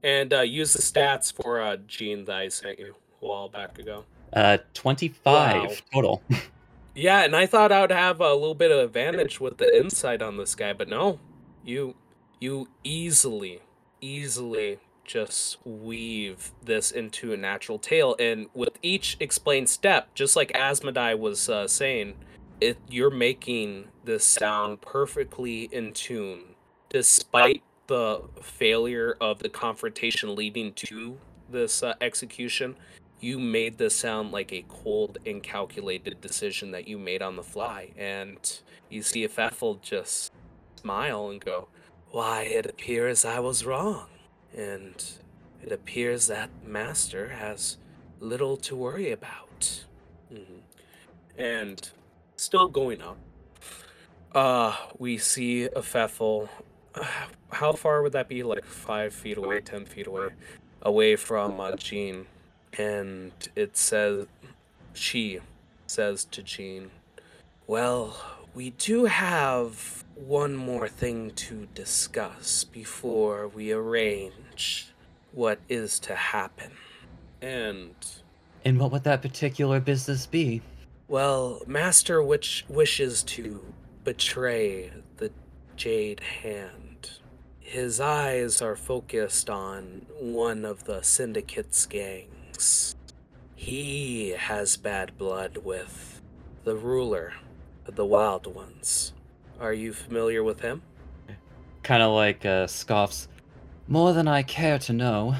and uh, use the stats for uh, Jean that I sent you a while back ago. Uh, 25 Wow. total. Yeah, and I thought I would have a little bit of advantage with the insight on this guy, but no, you you easily, easily just weave this into a natural tale, and with each explained step, just like Asmodai was uh, saying, it you're making this sound perfectly in tune, despite the failure of the confrontation leading to this uh, execution you made this sound like a cold and calculated decision that you made on the fly. And you see if Ethel just smile and go, Why, it appears I was wrong. And it appears that Master has little to worry about. Mhm. and still going up. Uh, we see a Pfeffel. How far would that be? Like five feet away, ten feet away, away from uh, Jean. And it says, she says to Jean, Well, we do have one more thing to discuss before we arrange what is to happen. and And what would that particular business be? Well, Master which wishes to betray the Jade Hand. His eyes are focused on one of the syndicate's gangs. He has bad blood with the ruler of the Wild Ones. Are you familiar with him? Kind of like uh, scoffs. More than I care to know.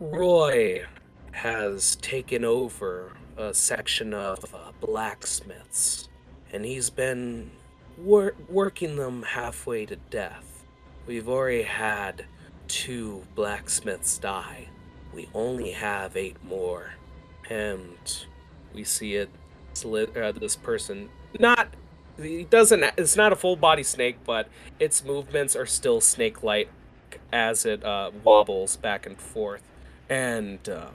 Roy has taken over a section of uh, blacksmiths, and he's been wor- working them halfway to death. We've already had two blacksmiths die. We only have eight more, and we see it. Slit, uh, this person not he doesn't it's not a full body snake but its movements are still snake like as it uh, wobbles back and forth and uh,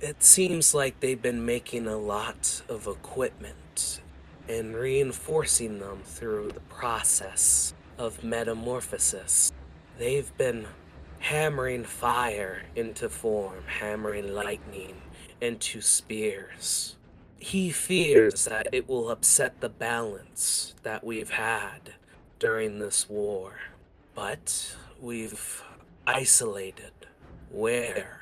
it seems like they've been making a lot of equipment and reinforcing them through the process of metamorphosis. They've been hammering fire into form, hammering lightning into spears. He fears that it will upset the balance that we've had during this war. But we've isolated where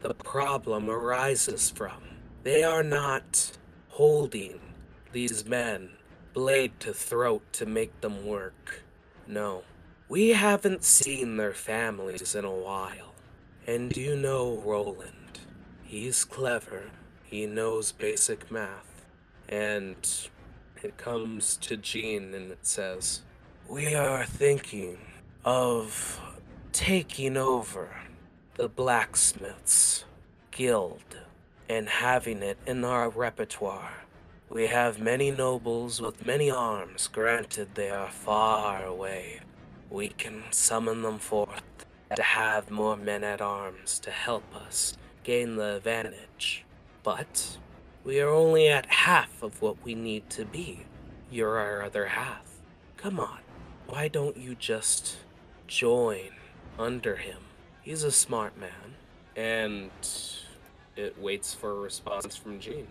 the problem arises from. They are not holding these men blade to throat to make them work. No, we haven't seen their families in a while. And you know Roland. He's clever. He knows basic math. And it comes to Jean and it says, We are thinking of taking over the blacksmiths guild and having it in our repertoire. We have many nobles with many arms, granted they are far away. We can summon them forth to have more men at arms to help us gain the advantage. But we are only at half of what we need to be. You're our other half. Come on, why don't you just join under him? He's a smart man. And it waits for a response from Jean.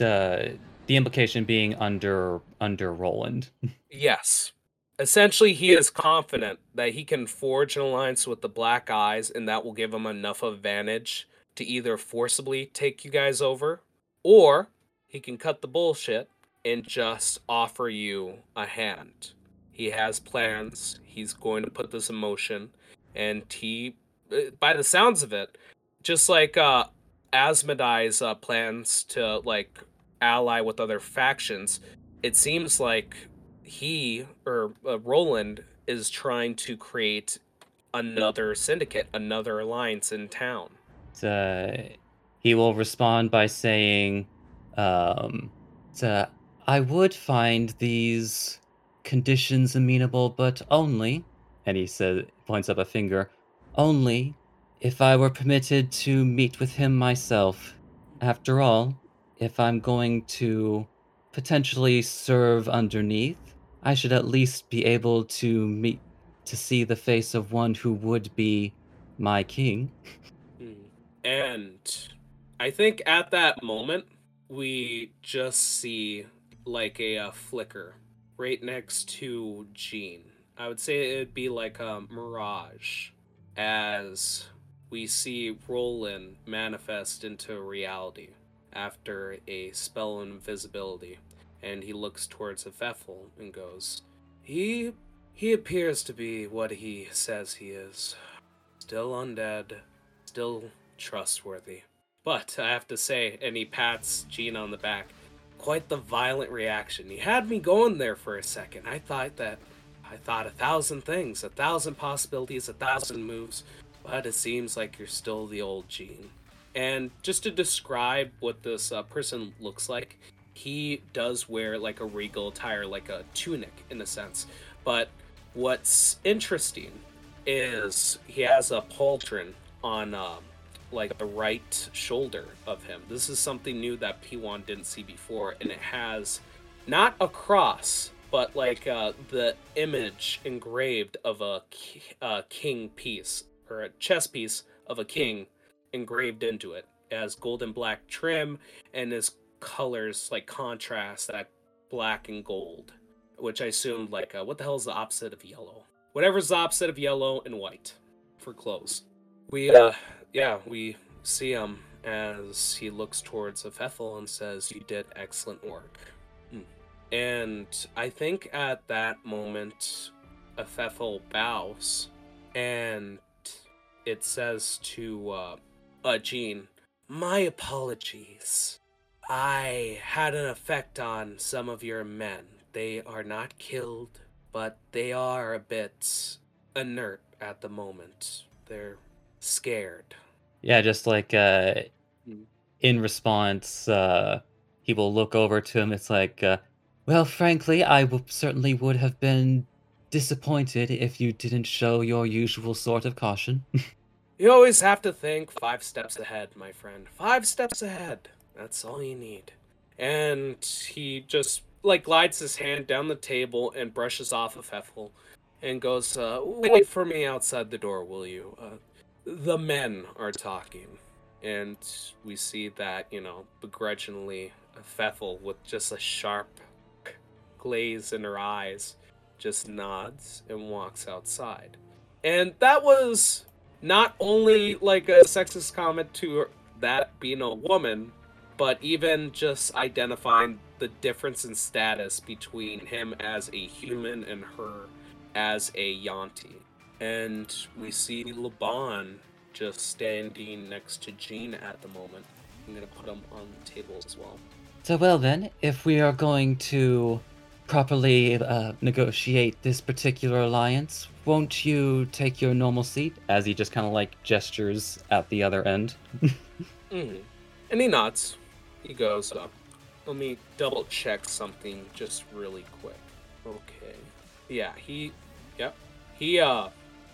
Uh, the implication being under under Roland. Yes. Essentially, he is confident that he can forge an alliance with the Black Eyes, and that will give him enough advantage to either forcibly take you guys over, or he can cut the bullshit and just offer you a hand. He has plans. He's going to put this in motion, and he, by the sounds of it, just like uh, Asmodee's uh, plans to like ally with other factions, it seems like he or uh, Roland is trying to create another syndicate, another alliance in town. Uh, he will respond by saying, um, uh, I would find these conditions amenable, but only, and he said, points up a finger, only if I were permitted to meet with him myself. After all, if I'm going to potentially serve underneath, I should at least be able to meet to see the face of one who would be my king. Hmm. And I think at that moment, we just see like a, a flicker right next to Jean. I would say it'd be like a mirage as we see Roland manifest into reality after a spell of invisibility, and he looks towards Pfeffel and goes, He he appears to be what he says he is. Still undead, still trustworthy. But I have to say, and he pats Jean on the back, quite the violent reaction. He had me going there for a second. I thought that I thought a thousand things, a thousand possibilities, a thousand moves, but it seems like you're still the old Jean. And just to describe what this uh, person looks like, he does wear like a regal attire, like a tunic in a sense. But what's interesting is he has a pauldron on um, like the right shoulder of him. This is something new that P1 didn't see before, and it has not a cross, but like uh, the image engraved of a uh, king piece or a chess piece of a king engraved into it. It has golden black trim and his colors like contrast that black and gold, which I assumed like uh, what the hell is the opposite of yellow? whatever's the opposite of yellow and white for clothes. We uh yeah, we see him as he looks towards Aphethel and says, You did excellent work. Hmm. And I think at that moment Aphethel bows and it says to uh, uh Jean, My apologies. I had an effect on some of your men. They are not killed, but they are a bit inert at the moment. They're scared. Yeah, just like uh, Hmm. in response, uh, he will look over to him. It's like, uh, well, frankly, I w- certainly would have been disappointed if you didn't show your usual sort of caution. You always have to think five steps ahead, my friend. Five steps ahead. That's all you need. And he just like glides his hand down the table and brushes off of Pfeffel and goes, uh, "Wait for me outside the door, will you? Uh, the men are talking." And we see that you know begrudgingly, Pfeffel with just a sharp glaze in her eyes just nods and walks outside. And that was not only like a sexist comment to that being a woman, but even just identifying the difference in status between him as a human and her as a yuan-ti. And we see Laban just standing next to Jean at the moment. I'm gonna put him on the table as well. So, well, then, if we are going to properly uh, negotiate this particular alliance, won't you take your normal seat? As he just kind of like gestures at the other end. hmm And he nods. He goes, uh, let me double check something just really quick. Okay. Yeah, he, yep. He, uh,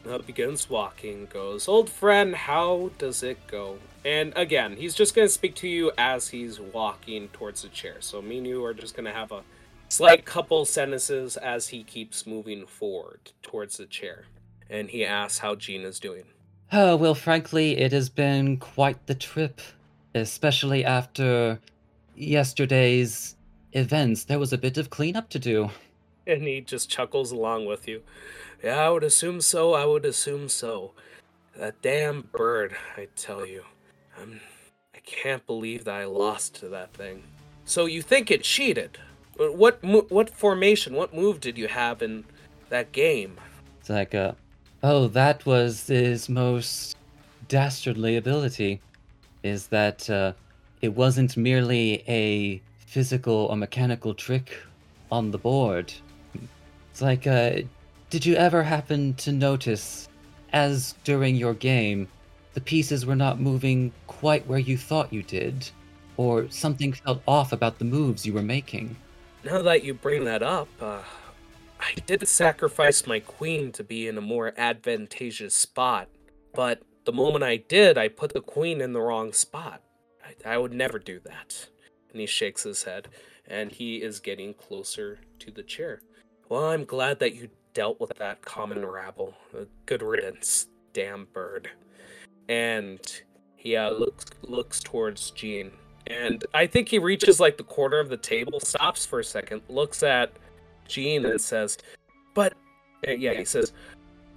uh, begins walking, goes, Old friend, how does it go? And again, he's just going to speak to you as he's walking towards the chair. So me and you are just going to have a slight couple sentences as he keeps moving forward towards the chair. And he asks how Jean is doing. Oh, well, frankly, it has been quite the trip, especially after yesterday's events. There was a bit of cleanup to do. And he just chuckles along with you. Yeah, I would assume so. I would assume so. That damn bird, I tell you. I'm, I can't believe that I lost to that thing. So you think it cheated? What what formation, what move did you have in that game? It's like, uh, oh, that was his most dastardly ability. Is that uh, it wasn't merely a physical or mechanical trick on the board. It's like, uh, did you ever happen to notice, as during your game, the pieces were not moving quite where you thought you did? Or something felt off about the moves you were making? Now that you bring that up, uh, I did sacrifice my queen to be in a more advantageous spot, but the moment I did, I put the queen in the wrong spot. I, I would never do that. And he shakes his head, and he is getting closer to the chair. Well, I'm glad that you dealt with that common rabble. Uh, good riddance, damn bird. And he uh, looks looks towards Jean, and I think he reaches like the corner of the table, stops for a second, looks at Jean, and says, "But uh, yeah," he says,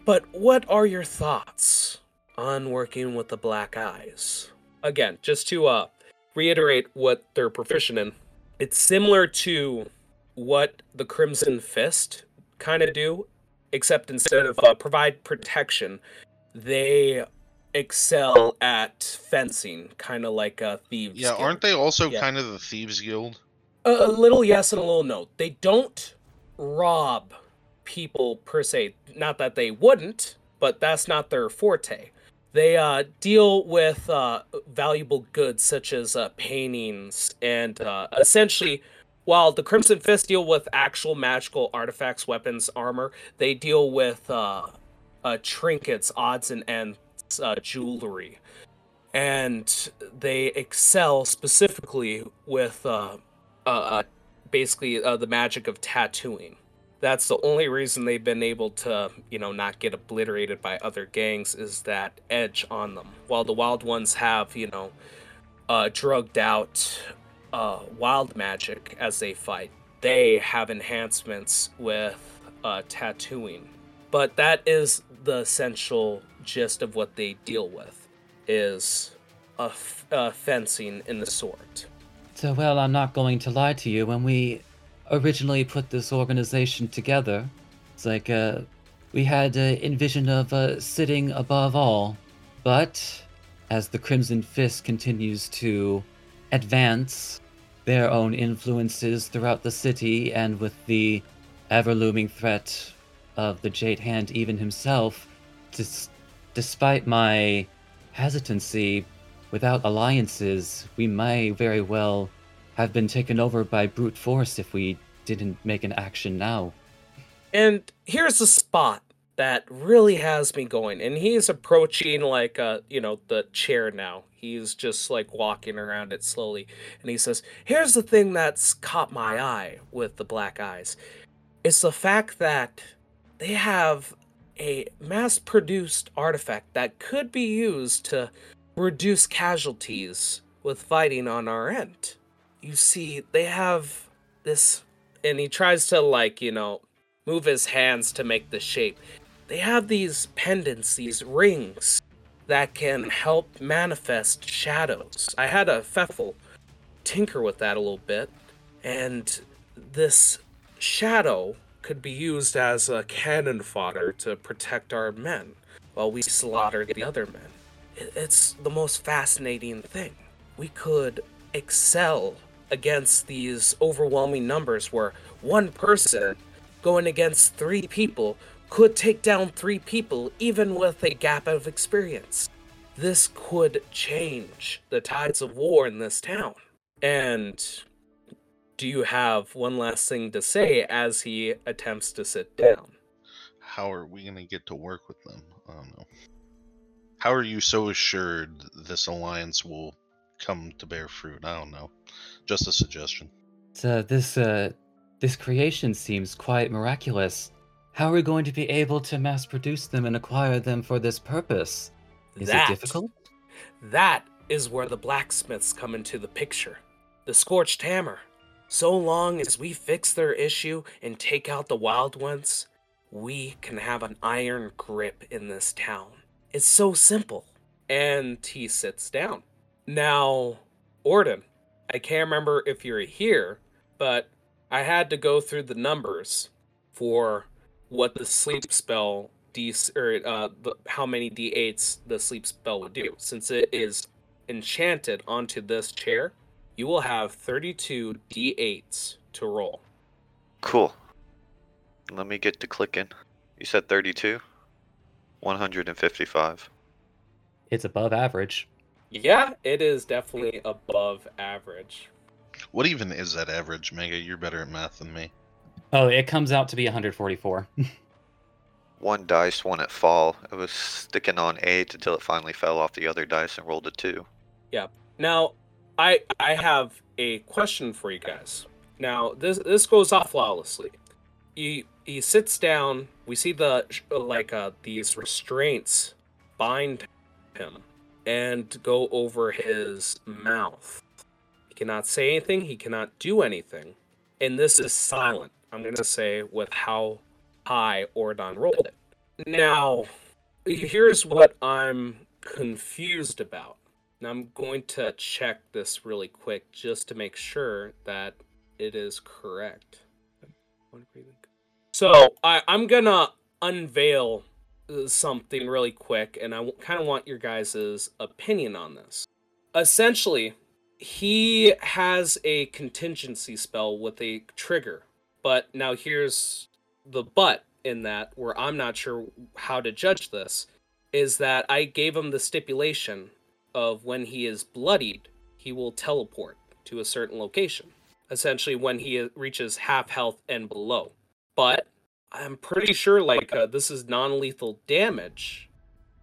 "But what are your thoughts on working with the Black Eyes?" Again, just to uh, reiterate what they're proficient in, it's similar to what the Crimson Fist kind of do, except instead of uh, provide protection, they excel at fencing, kind of like a thieves. Yeah, Guild. aren't they also Yeah. kind of the Thieves Guild? A, a little yes and a little no. They don't rob people per se. Not that they wouldn't, but that's not their forte. They uh, deal with uh, valuable goods such as uh, paintings and uh, essentially, while the Crimson Fist deal with actual magical artifacts, weapons, armor, they deal with uh, uh, trinkets, odds and ends, uh, jewelry, and they excel specifically with uh, uh, uh, basically uh, the magic of tattooing. That's the only reason they've been able to, you know, not get obliterated by other gangs is that edge on them. While the wild ones have, you know, uh, drugged out wild magic as they fight, they have enhancements with tattooing. but that is the essential gist of what they deal with is fencing in the sort. So, well, I'm not going to lie to you. When we originally put this organization together, it's like uh, we had uh, envision of uh, sitting above all. But as the Crimson Fist continues to advance their own influences throughout the city, and with the ever looming threat of the Jade Hand even himself, dis- despite my hesitancy, without alliances, we may very well have been taken over by brute force if we didn't make an action now. And here's a spot that really has me going. And he's approaching like uh, you know, the chair now. He's just like walking around it slowly. And he says, Here's the thing that's caught my eye with the black eyes. It's the fact that they have a mass produced artifact that could be used to reduce casualties with fighting on our end. You see, they have this, and he tries to, like, you know, move his hands to make the shape. They have these pendants, these rings that can help manifest shadows. I had a Pfeffel tinker with that a little bit, and this shadow could be used as a cannon fodder to protect our men while we slaughter the other men. It's the most fascinating thing. We could excel against these overwhelming numbers where one person going against three people could take down three people even with a gap of experience. This could change the tides of war in this town. And do you have one last thing to say as he attempts to sit down? How are we going to get to work with them? I don't know. How are you so assured this alliance will come to bear fruit? I don't know. Just a suggestion. So this uh, this creation seems quite miraculous. How are we going to be able to mass produce them and acquire them for this purpose? Is That- it difficult? That is where the blacksmiths come into the picture. The scorched hammer. So long as we fix their issue and take out the wild ones, we can have an iron grip in this town. It's so simple. And he sits down. Now, Orden, I can't remember if you're here, but I had to go through the numbers for what the sleep spell d or uh, the, how many d8s the sleep spell would do. Since it is enchanted onto this chair, you will have 32 d8s to roll. Cool. Let me get to clicking. You said 32? 155. It's above average. Yeah, it is definitely above average. What even is that average, Mega? You're better at math than me. Oh, it comes out to be 144. One dice, one at fall. It was sticking on eight until it finally fell off the other dice and rolled a two. Yeah. Now, I I have a question for you guys. Now, this this goes off flawlessly. He he sits down. We see the like uh these restraints bind him and go over his mouth. He cannot say anything. He cannot do anything. And this is silent. I'm gonna say with how high Ordon rolled it. Now, here's what I'm confused about. Now I'm going to check this really quick just to make sure that it is correct. So I, I'm gonna unveil something really quick, and I kind of want your guys' opinion on this. Essentially, he has a contingency spell with a trigger, but now here's the but in that where I'm not sure how to judge this is that I gave him the stipulation of when he is bloodied, he will teleport to a certain location. Essentially, when he reaches half health and below. But I'm pretty sure, like, uh, this is non lethal damage.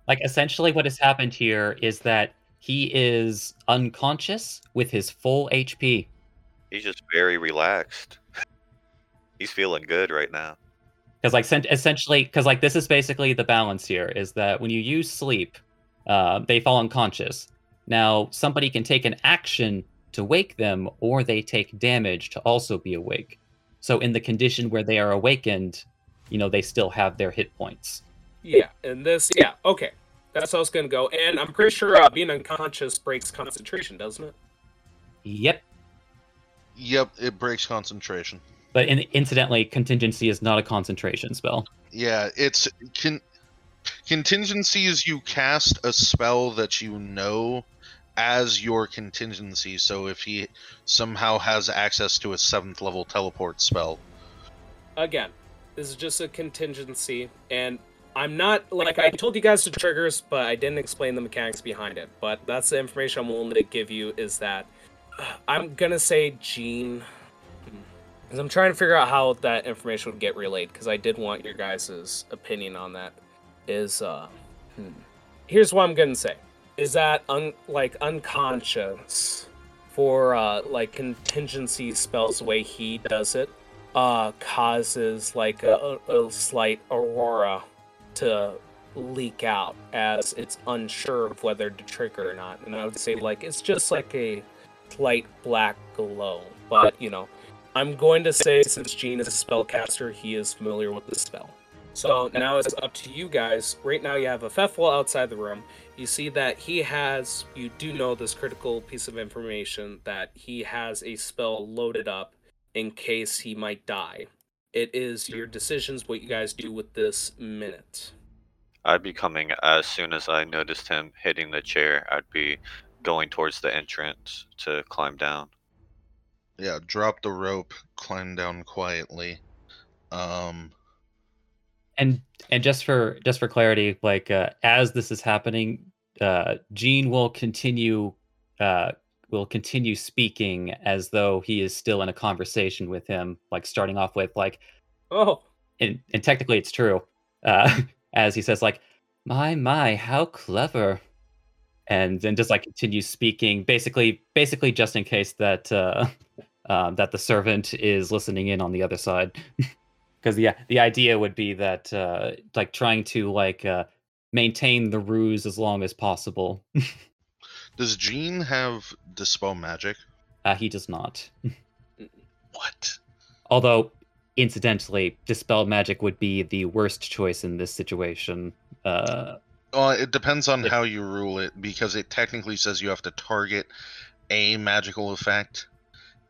Like essentially what has happened here is that he is unconscious with his full HP. He's just very relaxed. He's feeling good right now. Because like essentially, because like this is basically the balance here is that when you use sleep, uh, they fall unconscious. Now somebody can take an action to wake them, or they take damage to also be awake. So in the condition where they are awakened, you know they still have their hit points. Yeah, and this, yeah, okay, that's how it's gonna go. And I'm pretty sure uh, being unconscious breaks concentration, doesn't it? Yep. Yep, it breaks concentration. But in, incidentally, contingency is not a concentration spell. Yeah, it's con- contingency is you cast a spell that you know as your contingency. So if he somehow has access to a seventh level teleport spell, Again, this is just a contingency, and I'm not like I told you guys the triggers, but I didn't explain the mechanics behind it. But that's the information I'm willing to give you is that uh, I'm gonna say Jean, because I'm trying to figure out how that information would get relayed. Because I did want your guys' opinion on that. Is uh, hmm. here's what I'm gonna say: is that un like unconscious for uh like contingency spells the way he does it uh causes like a, a slight aurora to leak out as it's unsure of whether to trigger or not. And I would say like it's just like a slight black glow. But you know, I'm going to say since Jean is a spellcaster, he is familiar with the spell. So now it's up to you guys. Right now you have a Pfeffel outside the room. You see that he has you do know this critical piece of information that he has a spell loaded up in case he might die. It is your decisions what you guys do with this minute. I'd be coming as soon as I noticed him hitting the chair. I'd be going towards the entrance to climb down. yeah, drop the rope, climb down quietly. Um, And and just for just for clarity, like uh, as this is happening, uh, Jean will continue uh, will continue speaking as though he is still in a conversation with him, like starting off with like Oh, and, and technically it's true uh, as he says like my my how clever. And then just like continues speaking basically basically just in case that uh, um, that the servant is listening in on the other side because yeah the idea would be that uh, like trying to like uh, maintain the ruse as long as possible does Jean have dispel magic? uh, he does not What? although incidentally dispel magic would be the worst choice in this situation uh, Well, it depends on If- how you rule it because it technically says you have to target a magical effect.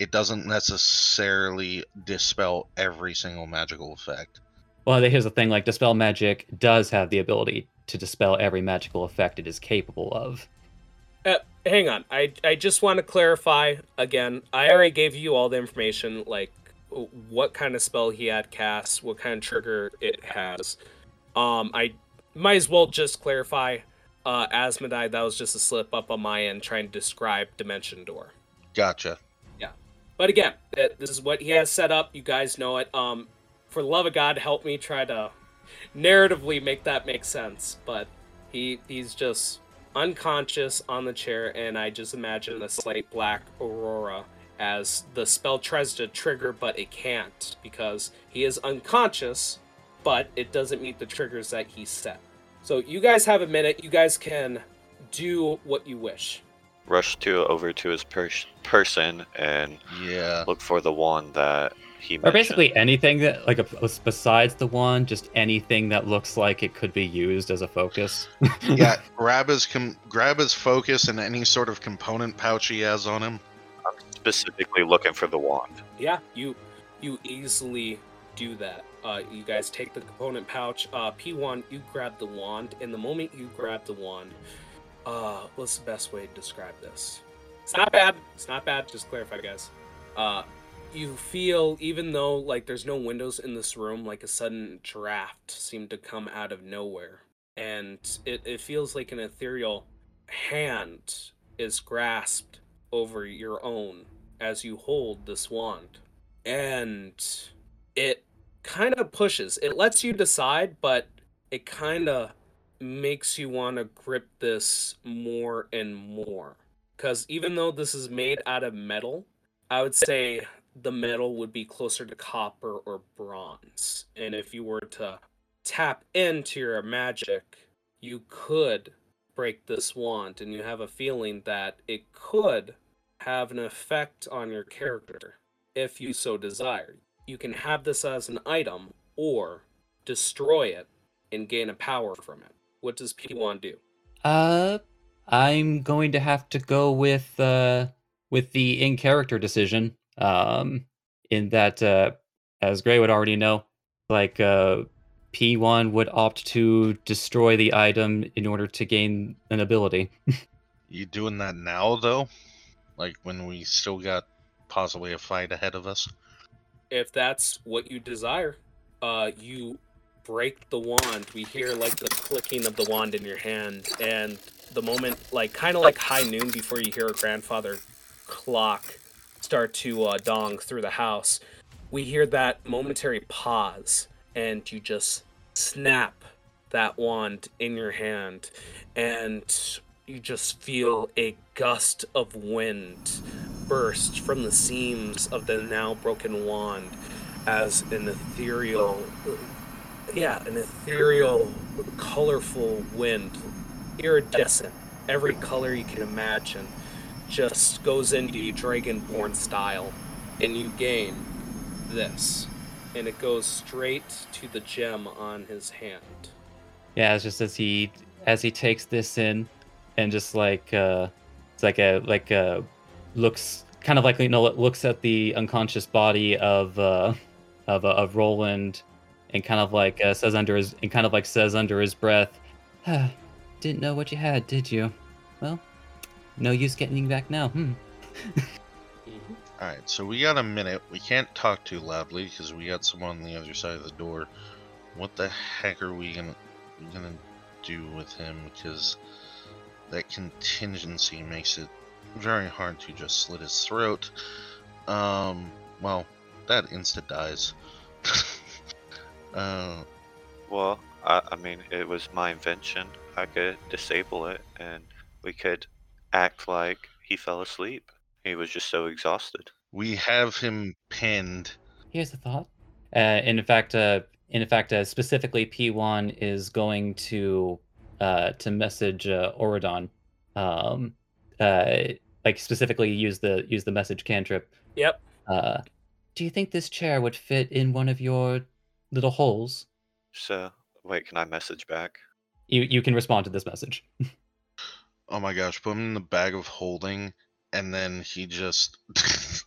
It doesn't necessarily dispel every single magical effect. Well, here's the thing: like dispel magic does have the ability to dispel every magical effect it is capable of. uh, hang on. I I just want to clarify again. I already gave you all the information, like what kind of spell he had cast, what kind of trigger it has. Um, I might as well just clarify. Uh, Asmodai, that was just a slip up on my end trying to describe Dimension Door. Gotcha. But again, this is what he has set up. You guys know it. Um, for the love of God, help me try to narratively make that make sense. But he he's just unconscious on the chair, and I just imagine a slight black aurora as the spell tries to trigger, but it can't because he is unconscious. But it doesn't meet the triggers that he set. So you guys have a minute. You guys can do what you wish. Rush to over to his pers- person and Yeah. look for the one that he Or mentioned. basically anything that, like, a, besides the one, just anything that looks like it could be used as a focus. Yeah. grab his com- grab his focus and any sort of component pouch he has on him. I'm specifically looking for the wand. Yeah, you you easily do that. Uh, you guys take the component pouch. Uh, P1, you grab the wand. And the moment you grab the wand, uh, what's the best way to describe this? It's not bad. It's not bad. Just clarify, guys. Uh, you feel, even though like there's no windows in this room, like a sudden draft seemed to come out of nowhere, and it, it feels like an ethereal hand is grasped over your own as you hold this wand. And it kind of pushes. It lets you decide, but it kind of makes you want to grip this more and more. Because even though this is made out of metal, I would say the metal would be closer to copper or bronze. And if you were to tap into your magic, you could break this wand, and you have a feeling that it could have an effect on your character if you so desire. You can have this as an item, or destroy it and gain a power from it. What does P1 do? Uh, I'm going to have to go with uh with the in character decision. Um, in that uh, as Gray would already know, like uh, P1 would opt to destroy the item in order to gain an ability. You doing that now though? Like when we still got possibly a fight ahead of us? If that's what you desire, uh, you break the wand. We hear like the clicking of the wand in your hand, and the moment, like kind of like high noon before you hear a grandfather clock start to uh, dong through the house, we hear that momentary pause, and you just snap that wand in your hand, and you just feel a gust of wind burst from the seams of the now broken wand as an ethereal yeah an ethereal colorful wind iridescent. Every color you can imagine just goes into you dragonborn style and you gain this and it goes straight to the gem on his hand. Yeah, it's just as he as he takes this in, and just like uh, it's like a like uh looks kind of like you know looks at the unconscious body of uh of uh, of Roland, and kind of like uh, says under his and kind of like says under his breath, ah, "Didn't know what you had, did you? Well, no use getting back now." Hmm. Alright, so we got a minute. We can't talk too loudly because we got someone on the other side of the door. What the heck are we gonna gonna do with him? Because that contingency makes it very hard to just slit his throat. Um, well, that insta dies. uh, Well, I, I mean, it was my invention. I could disable it, and we could act like he fell asleep. He was just so exhausted. we have him pinned. Here's a thought. Uh, and in fact, uh, in fact, uh, specifically, P1 is going to uh, to message uh, Oridon, um, uh, like specifically use the use the message cantrip. yep Uh, do you think this chair would fit in one of your little holes? So, wait, can I message back? You you can respond to this message. Oh my gosh, put him in the bag of holding, and then he just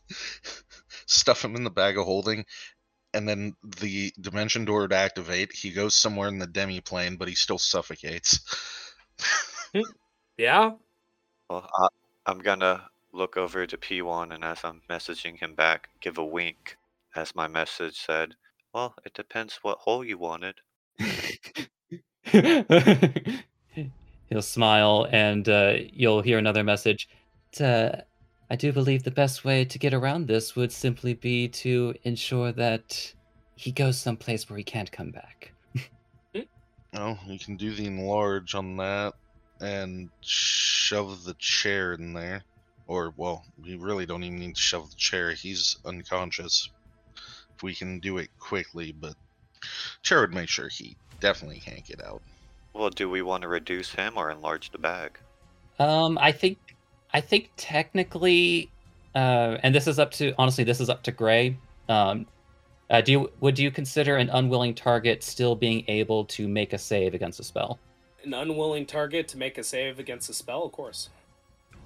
stuff him in the bag of holding, and then the dimension door would activate. He goes somewhere in the demi plane, but he still suffocates. yeah Well, I, I'm gonna look over to P1, and as I'm messaging him back, give a wink, as my message said, Well, it depends what hole you wanted. He'll smile, and uh, you'll hear another message. Uh, I do believe the best way to get around this would simply be to ensure that he goes someplace where he can't come back. Oh, you can do the enlarge on that and shove the chair in there. Or, well, we really don't even need to shove the chair. He's unconscious. If we can do it quickly, but chair would make sure he definitely can't get out. Well, do we want to reduce him or enlarge the bag? Um, I think, I think technically, uh, and this is up to honestly, this is up to Gray. Um, uh, do you would you consider an unwilling target still being able to make a save against a spell? an unwilling target to make a save against a spell of course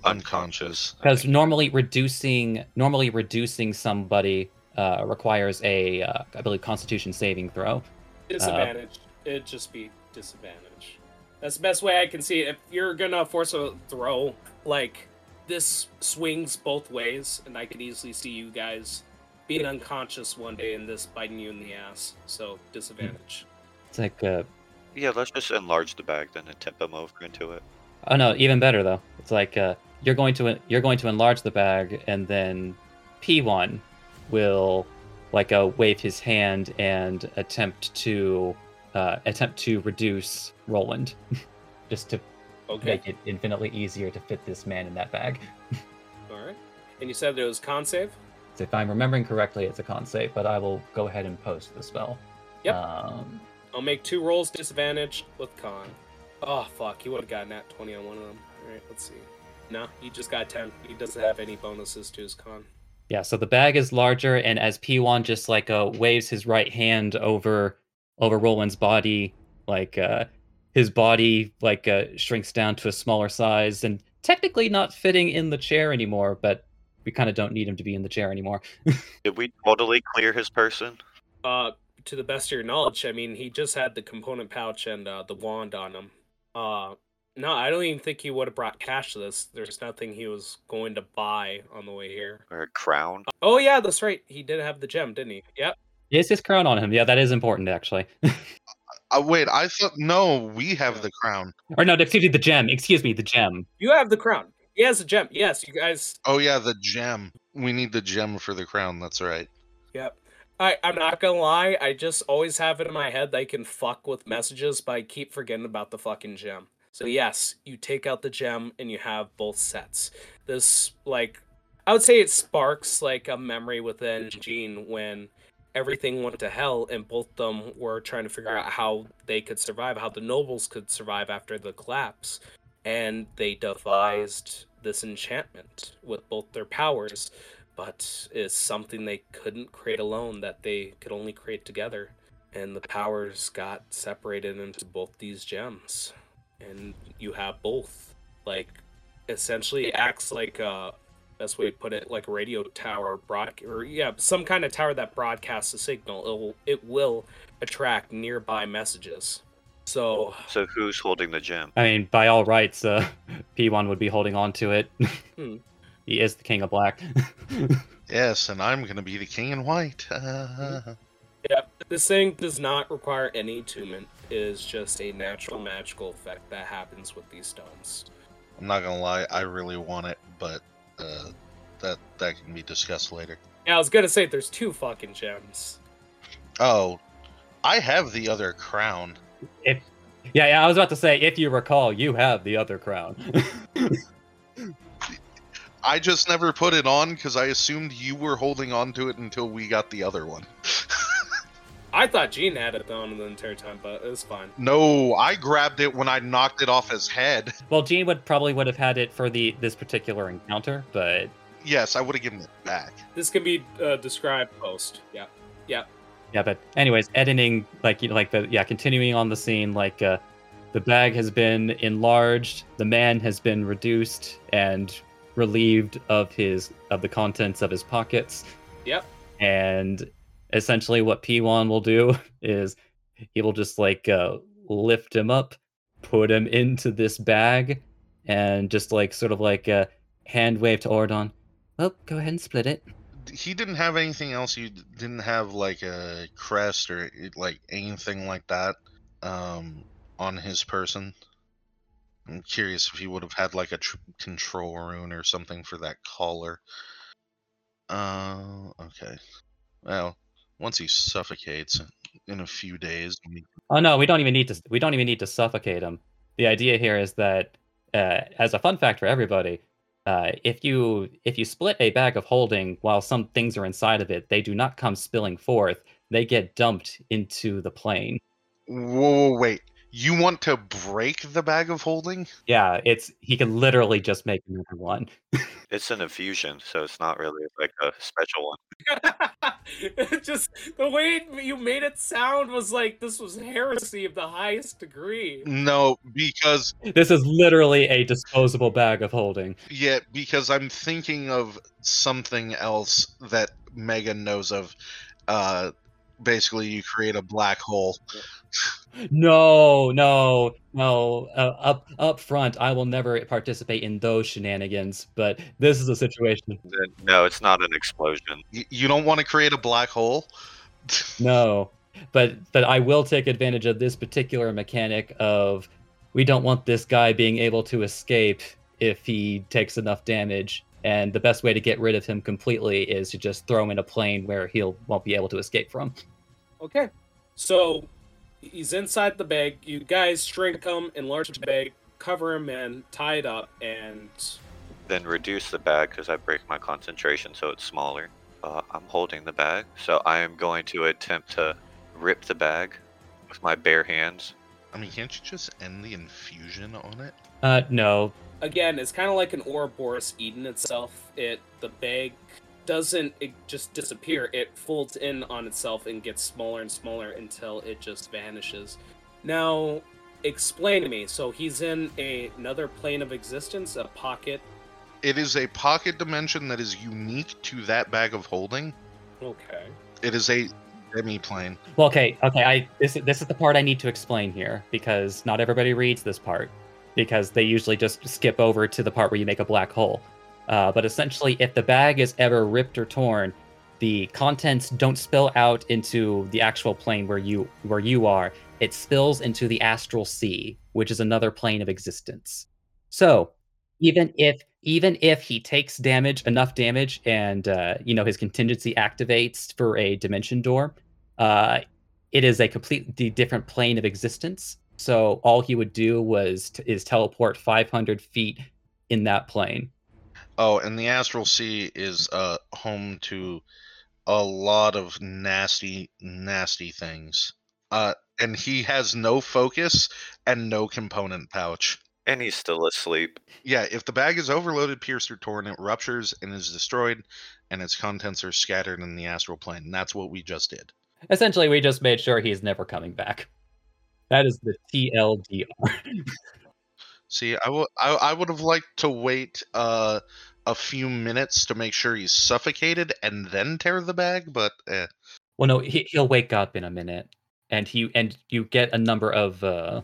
Unconscious. Because normally reducing normally reducing somebody uh, requires a uh, I believe Constitution saving throw. disadvantage it'd just be disadvantage that's the best way i can see it. if you're gonna force a throw like this swings both ways and i could easily see you guys being unconscious one day and this biting you in the ass so disadvantage It's like uh, Yeah, let's just enlarge the bag then and tip him over into it. oh no, even better though. It's like uh, you're going to you're going to enlarge the bag, and then P1 will like uh, wave his hand and attempt to uh, attempt to reduce Roland, just to okay make it infinitely easier to fit this man in that bag. all right and you said it was con save So if I'm remembering correctly, it's a con save, but I will go ahead and post the spell. Yep. Um, I'll make two rolls disadvantage with con. Oh fuck, he would have gotten that 20 on one of them. Alright, let's see. No, he just got 10. He doesn't have any bonuses to his con. Yeah, so the bag is larger, and as P1 just like uh, waves his right hand over over Roland's body. Like uh, his body like uh, shrinks down to a smaller size and technically not fitting in the chair anymore, but we kind of don't need him to be in the chair anymore. Did we totally clear his person? Uh, to the best of your knowledge, I mean, he just had the component pouch and uh, the wand on him. Uh, no, I don't even think he would have brought cash to this. There's nothing he was going to buy on the way here. Or a crown? Oh yeah, that's right. He did have the gem, didn't he? Yep. Yes, his crown on him. Yeah, that is important actually. Uh, wait, I thought no, we have the crown. or no, excuse me, the gem. Excuse me, the gem. You have the crown. He has a gem. Yes, you guys. Oh yeah, the gem. We need the gem for the crown. That's right. Yep. I, I'm not gonna lie, I just always have it in my head that I can fuck with messages, but I keep forgetting about the fucking gem. So yes, you take out the gem and you have both sets. This like I would say it sparks like a memory within Jean when everything went to hell and both of them were trying to figure out how they could survive, how the nobles could survive after the collapse. And they devised this enchantment with both their powers, but is something they couldn't create alone that they could only create together. And the powers got separated into both these gems. And you have both. Like essentially acts like uh best way to put it, like a radio tower broad or yeah, some kind of tower that broadcasts a signal. It will it will attract nearby messages. So So who's holding the gem? I mean, by all rights, uh, P1 would be holding on to it. Hmm. he is the king of black. Yes, and I'm gonna be the king in white. yeah, this thing does not require any attunement. It is just a natural magical effect that happens with these stones. I'm not gonna lie, I really want it, but uh, that that can be discussed later. Yeah, I was gonna say there's two fucking gems. Oh, I have the other crown. if yeah, yeah, I was about to say, if you recall, you have the other crown. I just never put it on because I assumed you were holding on to it until we got the other one. I thought Jean had it on the entire time, but it was fine. no, I grabbed it when I knocked it off his head. well, Jean would probably would have had it for the this particular encounter, but Yes, I would have given it back. This can be uh, described post. Yeah. Yeah. yeah. But anyways, editing like you know, like the yeah, continuing on the scene, like uh, the bag has been enlarged, the man has been reduced and relieved of his of the contents of his pockets. Yep. and essentially what P1 will do is he will just like uh, lift him up, put him into this bag, and just like sort of like a hand wave to Ordon. Well, go ahead and split it. He didn't have anything else. He didn't have like a crest or eh, like anything like that um, on his person. I'm curious if he would have had like a tr- control rune or something for that collar. Uh, okay. Well, once he suffocates in a few days, we- Oh no, we don't even need to. We don't even need to suffocate him. The idea here is that, uh, as a fun fact for everybody, uh, if you if you split a bag of holding while some things are inside of it, they do not come spilling forth. They get dumped into the plane. Whoa, whoa, wait. You want to break the bag of holding? Yeah, it's he can literally just make another one. It's an infusion, so it's not really like a special one. Just the way you made it sound was like this was heresy of the highest degree. No, because This is literally a disposable bag of holding. yeah, because I'm thinking of something else that Megan knows of. Uh, basically, you create a black hole. No, no, no. Uh, up up front, I will never participate in those shenanigans. But this is a situation. No, it's not an explosion. Y- you don't want to create a black hole. No, but but I will take advantage of this particular mechanic of we don't want this guy being able to escape if he takes enough damage. And the best way to get rid of him completely is to just throw him in a plane where he'll won't be able to escape from. Okay. So he's inside the bag. You guys shrink him, enlarge the bag, cover him in, tie it up, and Then reduce the bag because I break my concentration so it's smaller. Uh, I'm holding the bag, so I am going to attempt to rip the bag with my bare hands. I mean, can't you just end the infusion on it? Uh, no, again, it's kind of like an Ouroboros eating itself. It the bag doesn't it just disappear. It folds in on itself and gets smaller and smaller until it just vanishes. Now, explain to me. So he's in a, another plane of existence, a pocket. It is a pocket dimension that is unique to that bag of holding. Okay. It is a demi-plane. Well, okay, okay. I this this is the part I need to explain here because not everybody reads this part because they usually just skip over to the part where you make a black hole. Uh, but essentially, if the bag is ever ripped or torn, the contents don't spill out into the actual plane where you where you are. It spills into the astral sea, which is another plane of existence. So, even if even if he takes damage, enough damage, and uh, you know his contingency activates for a dimension door, uh, it is a completely different plane of existence. So all he would do was t- is teleport 500 feet in that plane. Oh, and the Astral Sea is uh home to a lot of nasty, nasty things. Uh, and he has no focus and no component pouch. And he's still asleep. Yeah, if the bag is overloaded, pierced, or torn, it ruptures and is destroyed, and its contents are scattered in the astral plane. And that's what we just did. Essentially, we just made sure he's never coming back. That is the TLDR. See, I would I, I would have liked to wait uh, a few minutes to make sure he's suffocated and then tear the bag, but eh. well, no, he, he'll wake up in a minute, and he and you get a number of uh,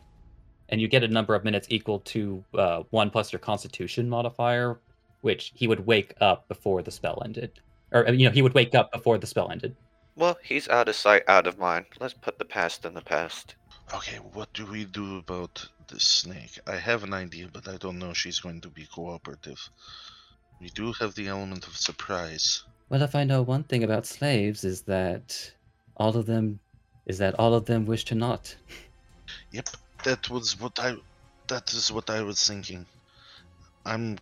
and you get a number of minutes equal to uh, one plus your Constitution modifier, which he would wake up before the spell ended, or you know he would wake up before the spell ended. Well, he's out of sight, out of mind. Let's put the past in the past. Okay, what do we do about the snake? I have an idea, but I don't know if she's going to be cooperative. We do have the element of surprise. Well, if I know one thing about slaves is that all of them is that all of them wish to not. Yep, that was what I that is what I was thinking. I'm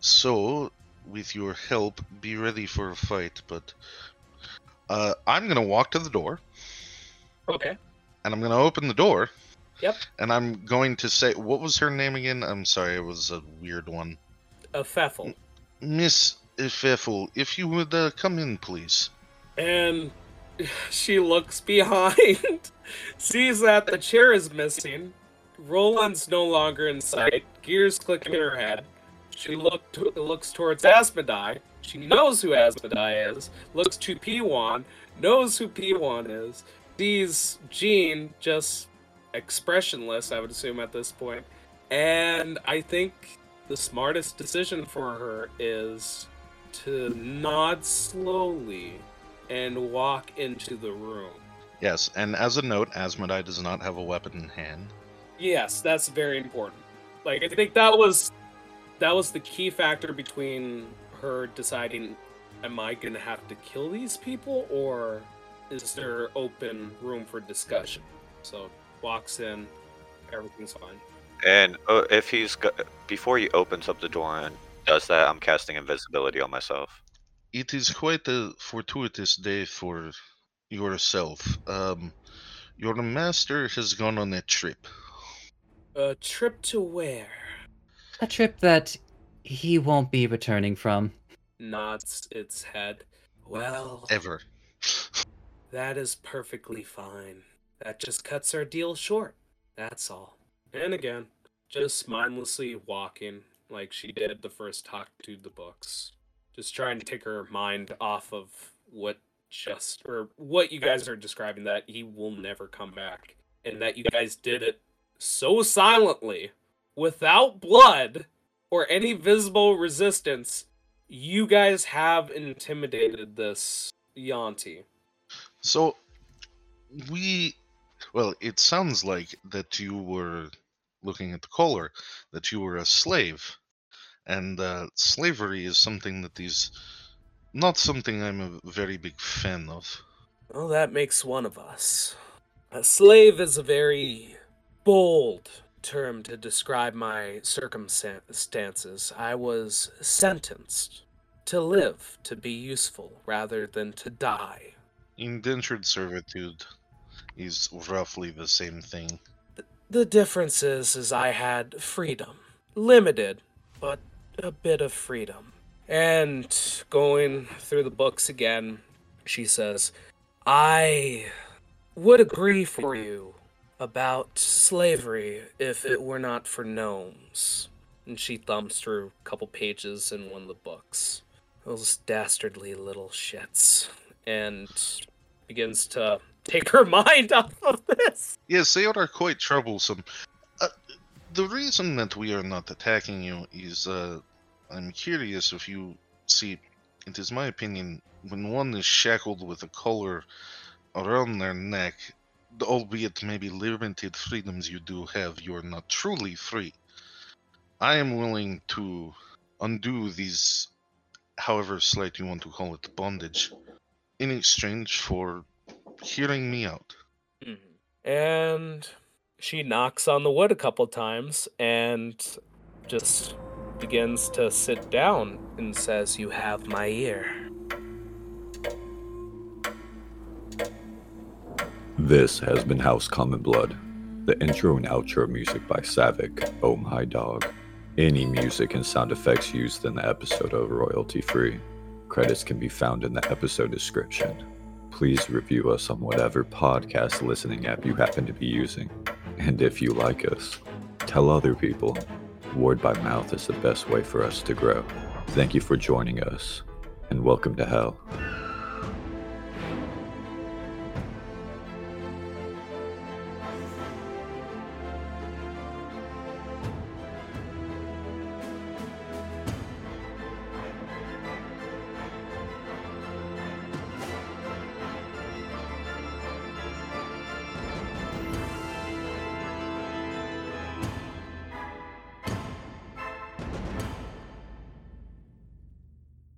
so with your help be ready for a fight, but uh, I'm gonna walk to the door Okay. and I'm gonna open the door. Yep. And I'm going to say what was her name again? I'm sorry, it was a weird one. A Pfeffel. Miss Pfeffel, if you would uh, come in, please. And she looks behind, sees that the chair is missing. Roland's no longer in sight. Gears clicking in her head. She look to, looks towards Asmodai. She knows who Asmodai is. Looks to P1. Knows who P1 is. Sees Jean just expressionless, I would assume at this point. And I think the smartest decision for her is to nod slowly and walk into the room. Yes, and as a note, Asmodai does not have a weapon in hand. Yes, that's very important. Like I think that was that was the key factor between her deciding am I going to have to kill these people or is there open room for discussion? So walks in, everything's fine. And uh, if he's go- before he opens up the door and does that, I'm casting invisibility on myself. It is quite a fortuitous day for yourself. Um, your master has gone on a trip. A trip to where? A trip that he won't be returning from. Nods its head. Well, Ever. That is perfectly fine. That just cuts our deal short. That's all. And again, just mindlessly walking like she did the first talk to the books. Just trying to take her mind off of what just or what you guys are describing that he will never come back. And that you guys did it so silently, without blood or any visible resistance. You guys have intimidated this yuan-ti. So, we. Well, it sounds like that you were looking at the collar, that you were a slave. And uh, slavery is something that is not something I'm a very big fan of. Well, that makes one of us. A slave is a very bold term to describe my circumstances. I was sentenced to live, to be useful, rather than to die. Indentured servitude is roughly the same thing. The difference is, is I had freedom. Limited, but a bit of freedom. And going through the books again, she says, I would agree for you about slavery if it were not for gnomes. And she thumbs through a couple pages in one of the books. Those dastardly little shits. And begins to take her mind off of this. Yes, they are quite troublesome. Uh, the reason that we are not attacking you is uh, I'm curious if you see, it is my opinion, when one is shackled with a collar around their neck, albeit maybe limited freedoms you do have, you are not truly free. I am willing to undo these, however slight you want to call it, bondage, in exchange for hearing me out. Mm-hmm. And she knocks on the wood a couple times and just begins to sit down and says, You have my ear. This has been House Common Blood. The intro and outro music by Savik, Oh My Dog. Any music and sound effects used in the episode are royalty free. Credits can be found in the episode description. Please review us on whatever podcast listening app you happen to be using. And if you like us, tell other people. Word by mouth is the best way for us to grow. Thank you for joining us, and welcome to hell.